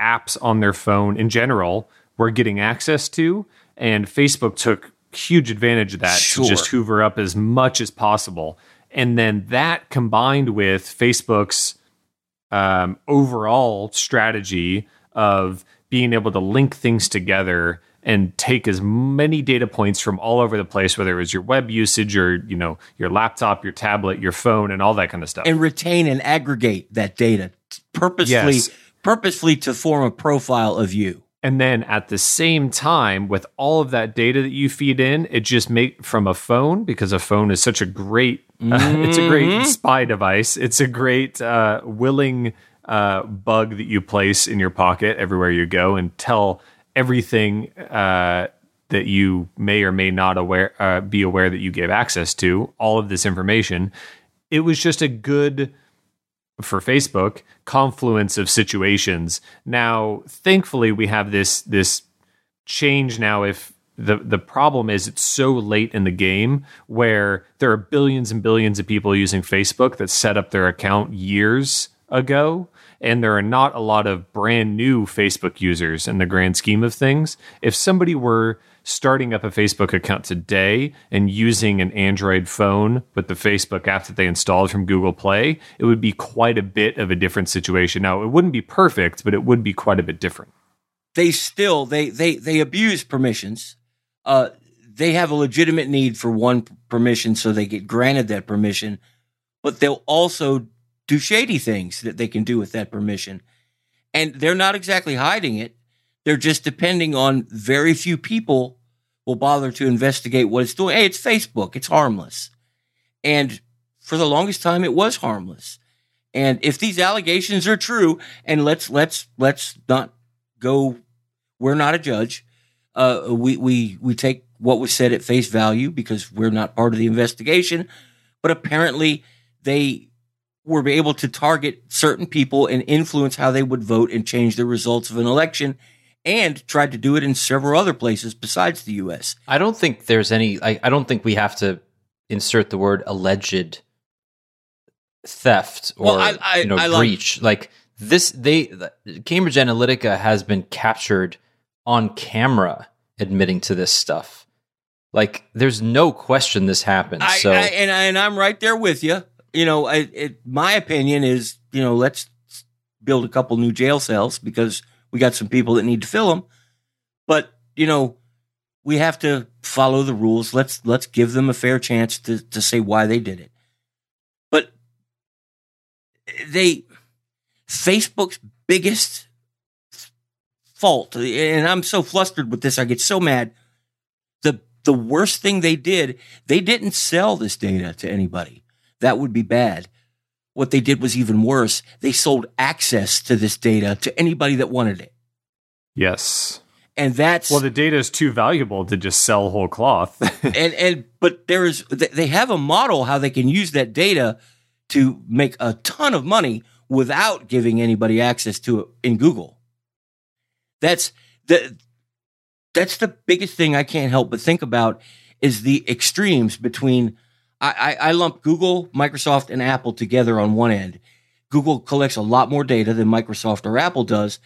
apps on their phone in general were getting access to. And Facebook took huge advantage of that sure. to just hoover up as much as possible. And then that combined with Facebook's um, overall strategy of being able to link things together and take as many data points from all over the place, whether it was your web usage or you know your laptop, your tablet, your phone, and all that kind of stuff, and retain and aggregate that data purposely, yes. purposefully to form a profile of you. And then at the same time, with all of that data that you feed in, it just make from a phone because a phone is such a great, mm-hmm. <laughs> uh, it's a great mm-hmm. spy device. It's a great uh, willing uh, bug that you place in your pocket everywhere you go and tell everything uh, that you may or may not aware uh, be aware that you gave access to all of this information. It was just a good for Facebook confluence of situations. Now, thankfully, we have this this change now. If the the problem is it's so late in the game where there are billions and billions of people using Facebook that set up their account years ago and there are not a lot of brand new Facebook users in the grand scheme of things. If somebody were starting up a Facebook account today and using an Android phone with the Facebook app that they installed from Google Play, it would be quite a bit of a different situation. Now, it wouldn't be perfect, but it would be quite a bit different. They still they they they abuse permissions. Uh, they have a legitimate need for one permission, so they get granted that permission, but they'll also do shady things that they can do with that permission. And they're not exactly hiding it. They're just depending on very few people will bother to investigate what it's doing. Hey, it's Facebook. It's harmless. And for the longest time, it was harmless. And if these allegations are true, and let's, let's, let's not go, we're not a judge. Uh, we, we, we take what was said at face value because we're not part of the investigation. But apparently they were able to target certain people and influence how they would vote and change the results of an election and tried to do it in several other places besides the US. I don't think there's any I, I don't think we have to insert the word alleged theft or Well, I- I- you know I like- breach. Like, this they Cambridge Analytica has been captured on camera admitting to this stuff. Like there's no question this happened. So I, and, I, and I'm right there with you. You know, I, it, my opinion is, you know, let's build a couple new jail cells because we got some people that need to fill them. But you know, we have to follow the rules. Let's let's give them a fair chance to to say why they did it. But they Facebook's biggest fault, and I'm so flustered with this, I get so mad. The the worst thing they did, they didn't sell this data to anybody. That would be bad. What they did was even worse. They sold access to this data to anybody that wanted it. Yes. And that's Well, the data is too valuable to just sell whole cloth. <laughs> and and but there is they have a model how they can use that data to make a ton of money without giving anybody access to it in Google. That's the that's the biggest thing I can't help but think about is the extremes between I, I, lump Google, Microsoft, and Apple together on one end. Google collects a lot more data than Microsoft or Apple does,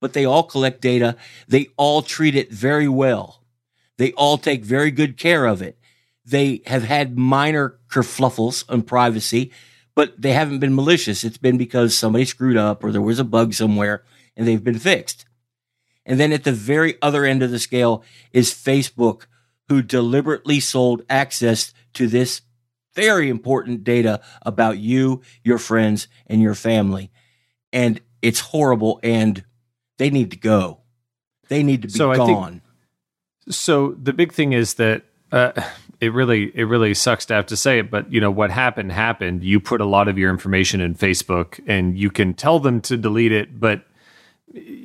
but they all collect data. They all treat it very well. They all take very good care of it. They have had minor kerfluffles on privacy, but they haven't been malicious. It's been because somebody screwed up or there was a bug somewhere and they've been fixed. And then at the very other end of the scale is Facebook, who deliberately sold access to this very important data about you, your friends, and your family. And it's horrible and they need to go. They need to be So I think- gone. So the big thing is that uh, it really it really sucks to have to say it, but you know what happened happened. You put a lot of your information in Facebook, and you can tell them to delete it, but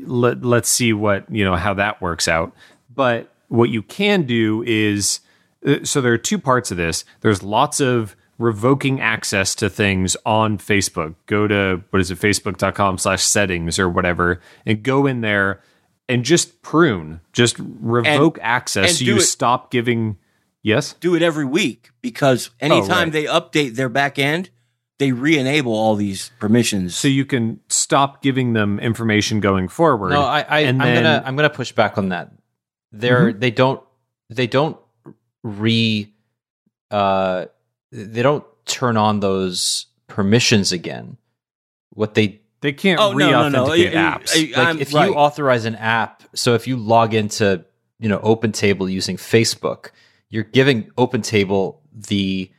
let let's see what you know how that works out. But what you can do is uh, Uh, so there are two parts of this. There's lots of revoking access to things on Facebook. Go to what is it, facebook.com slash settings or whatever, and go in there and just prune, just revoke access and so you it- stop giving yes? do it every week because oh, anytime Oh, right. they update their back end, they re-enable all these permissions. So you can stop giving them information going forward. No, I, I and I'm then- gonna I'm gonna push back on that. They're mm-hmm. they don't they don't re uh they don't turn on those permissions again. What they they can't Oh, no, no, no. re-authenticate I- I- apps. Like I'm if right. you authorize an app, so if you log into you know OpenTable using Facebook, you're giving OpenTable the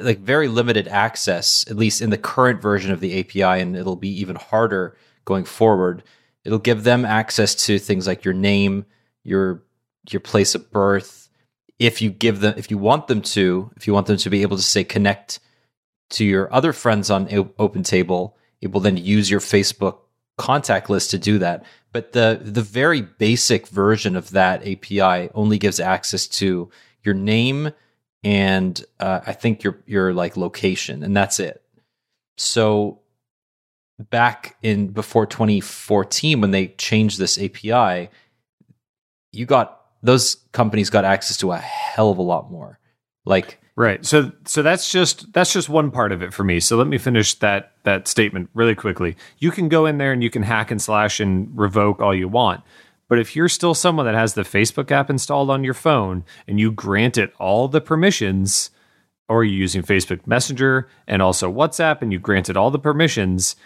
like very limited access, at least in the current version of the API, and it'll be even harder going forward. It'll give them access to things like your name, your your place of birth. If you give them, if you want them to, if you want them to be able to say connect to your other friends on OpenTable, it will then use your Facebook contact list to do that. but the the very basic version of that API only gives access to your name and uh, I think your your like location, and that's it. So back in before 2014 when they changed this API, you got those companies got access to a hell of a lot more. Like Right. So so that's just that's just one part of it for me. So let me finish that that statement really quickly. You can go in there and you can hack and slash and revoke all you want. But if you're still someone that has the Facebook app installed on your phone and you grant it all the permissions or you're using Facebook Messenger and also WhatsApp and you granted all the permissions,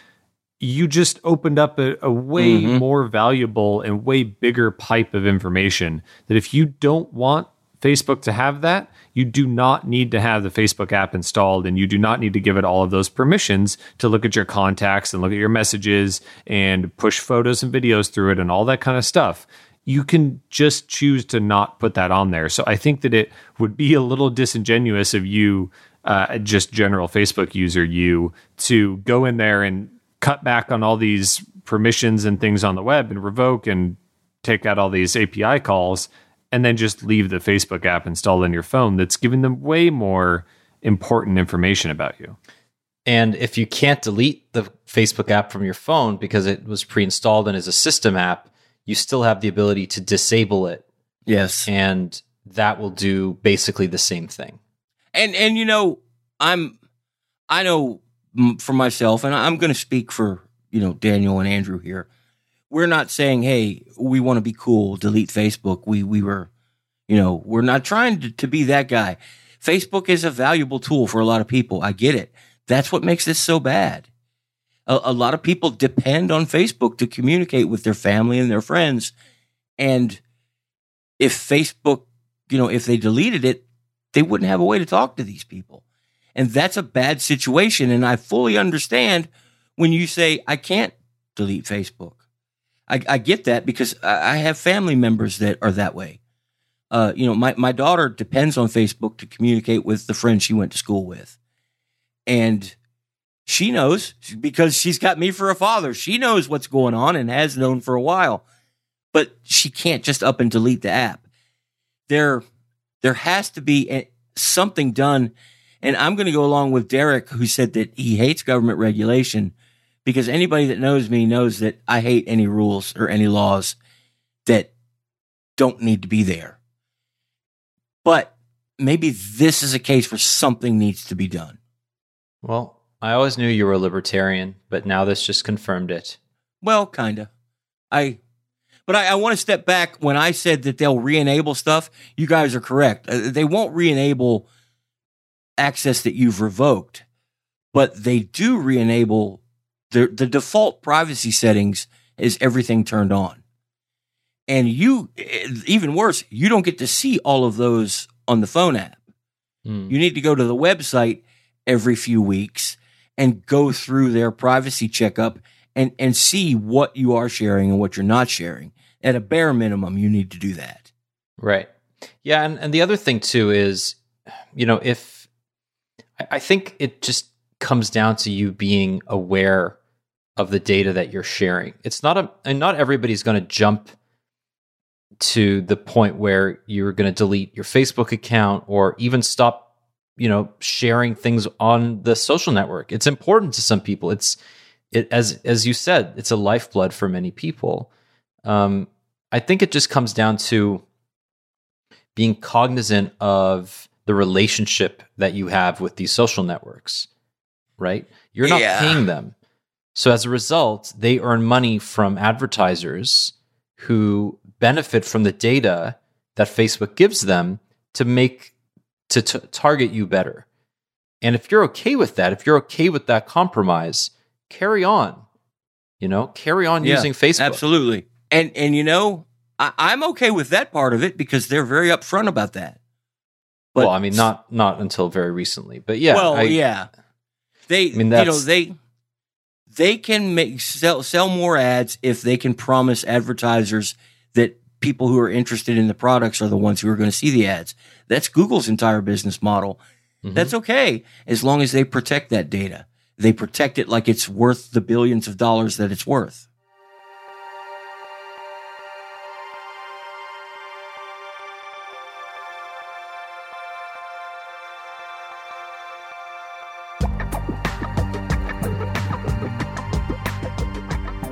you just opened up a, a way Mhm. more valuable and way bigger pipe of information that if you don't want Facebook to have that, you do not need to have the Facebook app installed and you do not need to give it all of those permissions to look at your contacts and look at your messages and push photos and videos through it and all that kind of stuff. You can just choose to not put that on there. So I think that it would be a little disingenuous of you, uh, just general Facebook user, you to go in there and cut back on all these permissions and things on the web and revoke and take out all these API calls and then just leave the Facebook app installed on your phone that's giving them way more important information about you. And if you can't delete the Facebook app from your phone because it was pre-installed and is a system app, you still have the ability to disable it, Yes. and that will do basically the same thing. and and you know i'm i know for myself and i'm going to speak for you know daniel and andrew here. We're not saying hey we want to be cool delete facebook. We we were you know we're not trying to, to be that guy. Facebook is a valuable tool for a lot of people. I get it. That's what makes this so bad. A, a lot of people depend on facebook to communicate with their family and their friends and if facebook you know if they deleted it they wouldn't have a way to talk to these people. And that's a bad situation. And I fully understand when you say, I can't delete Facebook. I, I get that because I I have family members that are that way. Uh, you know, my, my daughter depends on Facebook to communicate with the friends she went to school with. And she knows because she's got me for a father. She knows what's going on and has known for a while, but she can't just up and delete the app. There, there has to be something done. And I'm going to go along with Derek, who said that he hates government regulation because anybody that knows me knows that I hate any rules or any laws that don't need to be there. But maybe this is a case where something needs to be done. Well, I always knew you were a libertarian, but now this just confirmed it. Well, kind of. I, but I, I want to step back. When I said that they'll re-enable stuff, you guys are correct. Uh, They won't re-enable access that you've revoked, but they do re-enable the the default privacy settings is everything turned on, and you eh, even worse, you don't get to see all of those on the phone app. Hmm. You need to go to the website every few weeks and go through their privacy checkup and, and see what you are sharing and what you're not sharing. At a bare minimum, you need to do that. Right. Yeah, and, and the other thing too is, you know, if I, think it just comes down to you being aware of the data that you're sharing. It's not a and not everybody's going to jump to the point where you're going to delete your Facebook account or even stop, you know, sharing things on the social network. It's important to some people. It's it as as you said, it's a lifeblood for many people. Um, I think it just comes down to being cognizant of the relationship that you have with these social networks, right? You're not Yeah. paying them. So as a result, they earn money from advertisers who benefit from the data that Facebook gives them to make to t- target you better. And if you're okay with that, if you're okay with that compromise, carry on. You know, carry on Yeah, using Facebook. Absolutely. And and you know, I, I'm okay with that part of it because they're very upfront about that. Well, I mean, not not until very recently, but yeah. well, I- yeah. They I mean, you know, they they can make sell sell more ads if they can promise advertisers that people who are interested in the products are the ones who are going to see the ads. That's Google's entire business model. Mhm. That's okay as long as they protect that data. They protect it like it's worth the billions of dollars that it's worth.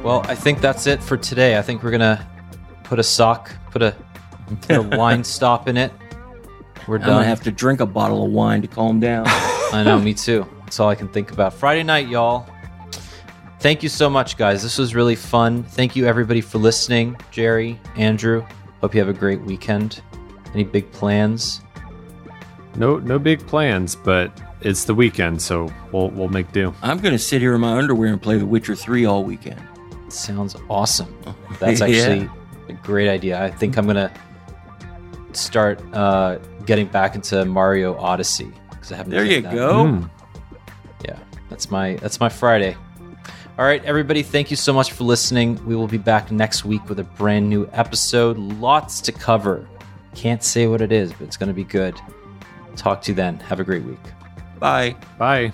Well, I think that's it for today. I think we're gonna put a sock, put a put a <laughs> wine stop in it. We're done. I'm gonna have to drink a bottle of wine to calm down. <laughs> I know, me too. That's all I can think about. Friday night, y'all. Thank you so much, guys. This was really fun. Thank you, everybody, for listening. Jerry, Andrew, hope you have a great weekend. Any big plans? No, no big plans, but it's the weekend, so we'll we'll make do. I'm gonna sit here in my underwear and play The Witcher 3 all weekend. Sounds awesome. <laughs> That's Yeah. actually a great idea. I think I'm gonna start uh, getting back into Mario Odyssey because I haven't. There you that. go. Mm. Yeah, that's my that's my Friday. All right, everybody, thank you so much for listening. We will be back next week with a brand new episode. Lots to cover. Can't say what it is, but it's going to be good. Talk to you then. Have a great week. Bye. Bye.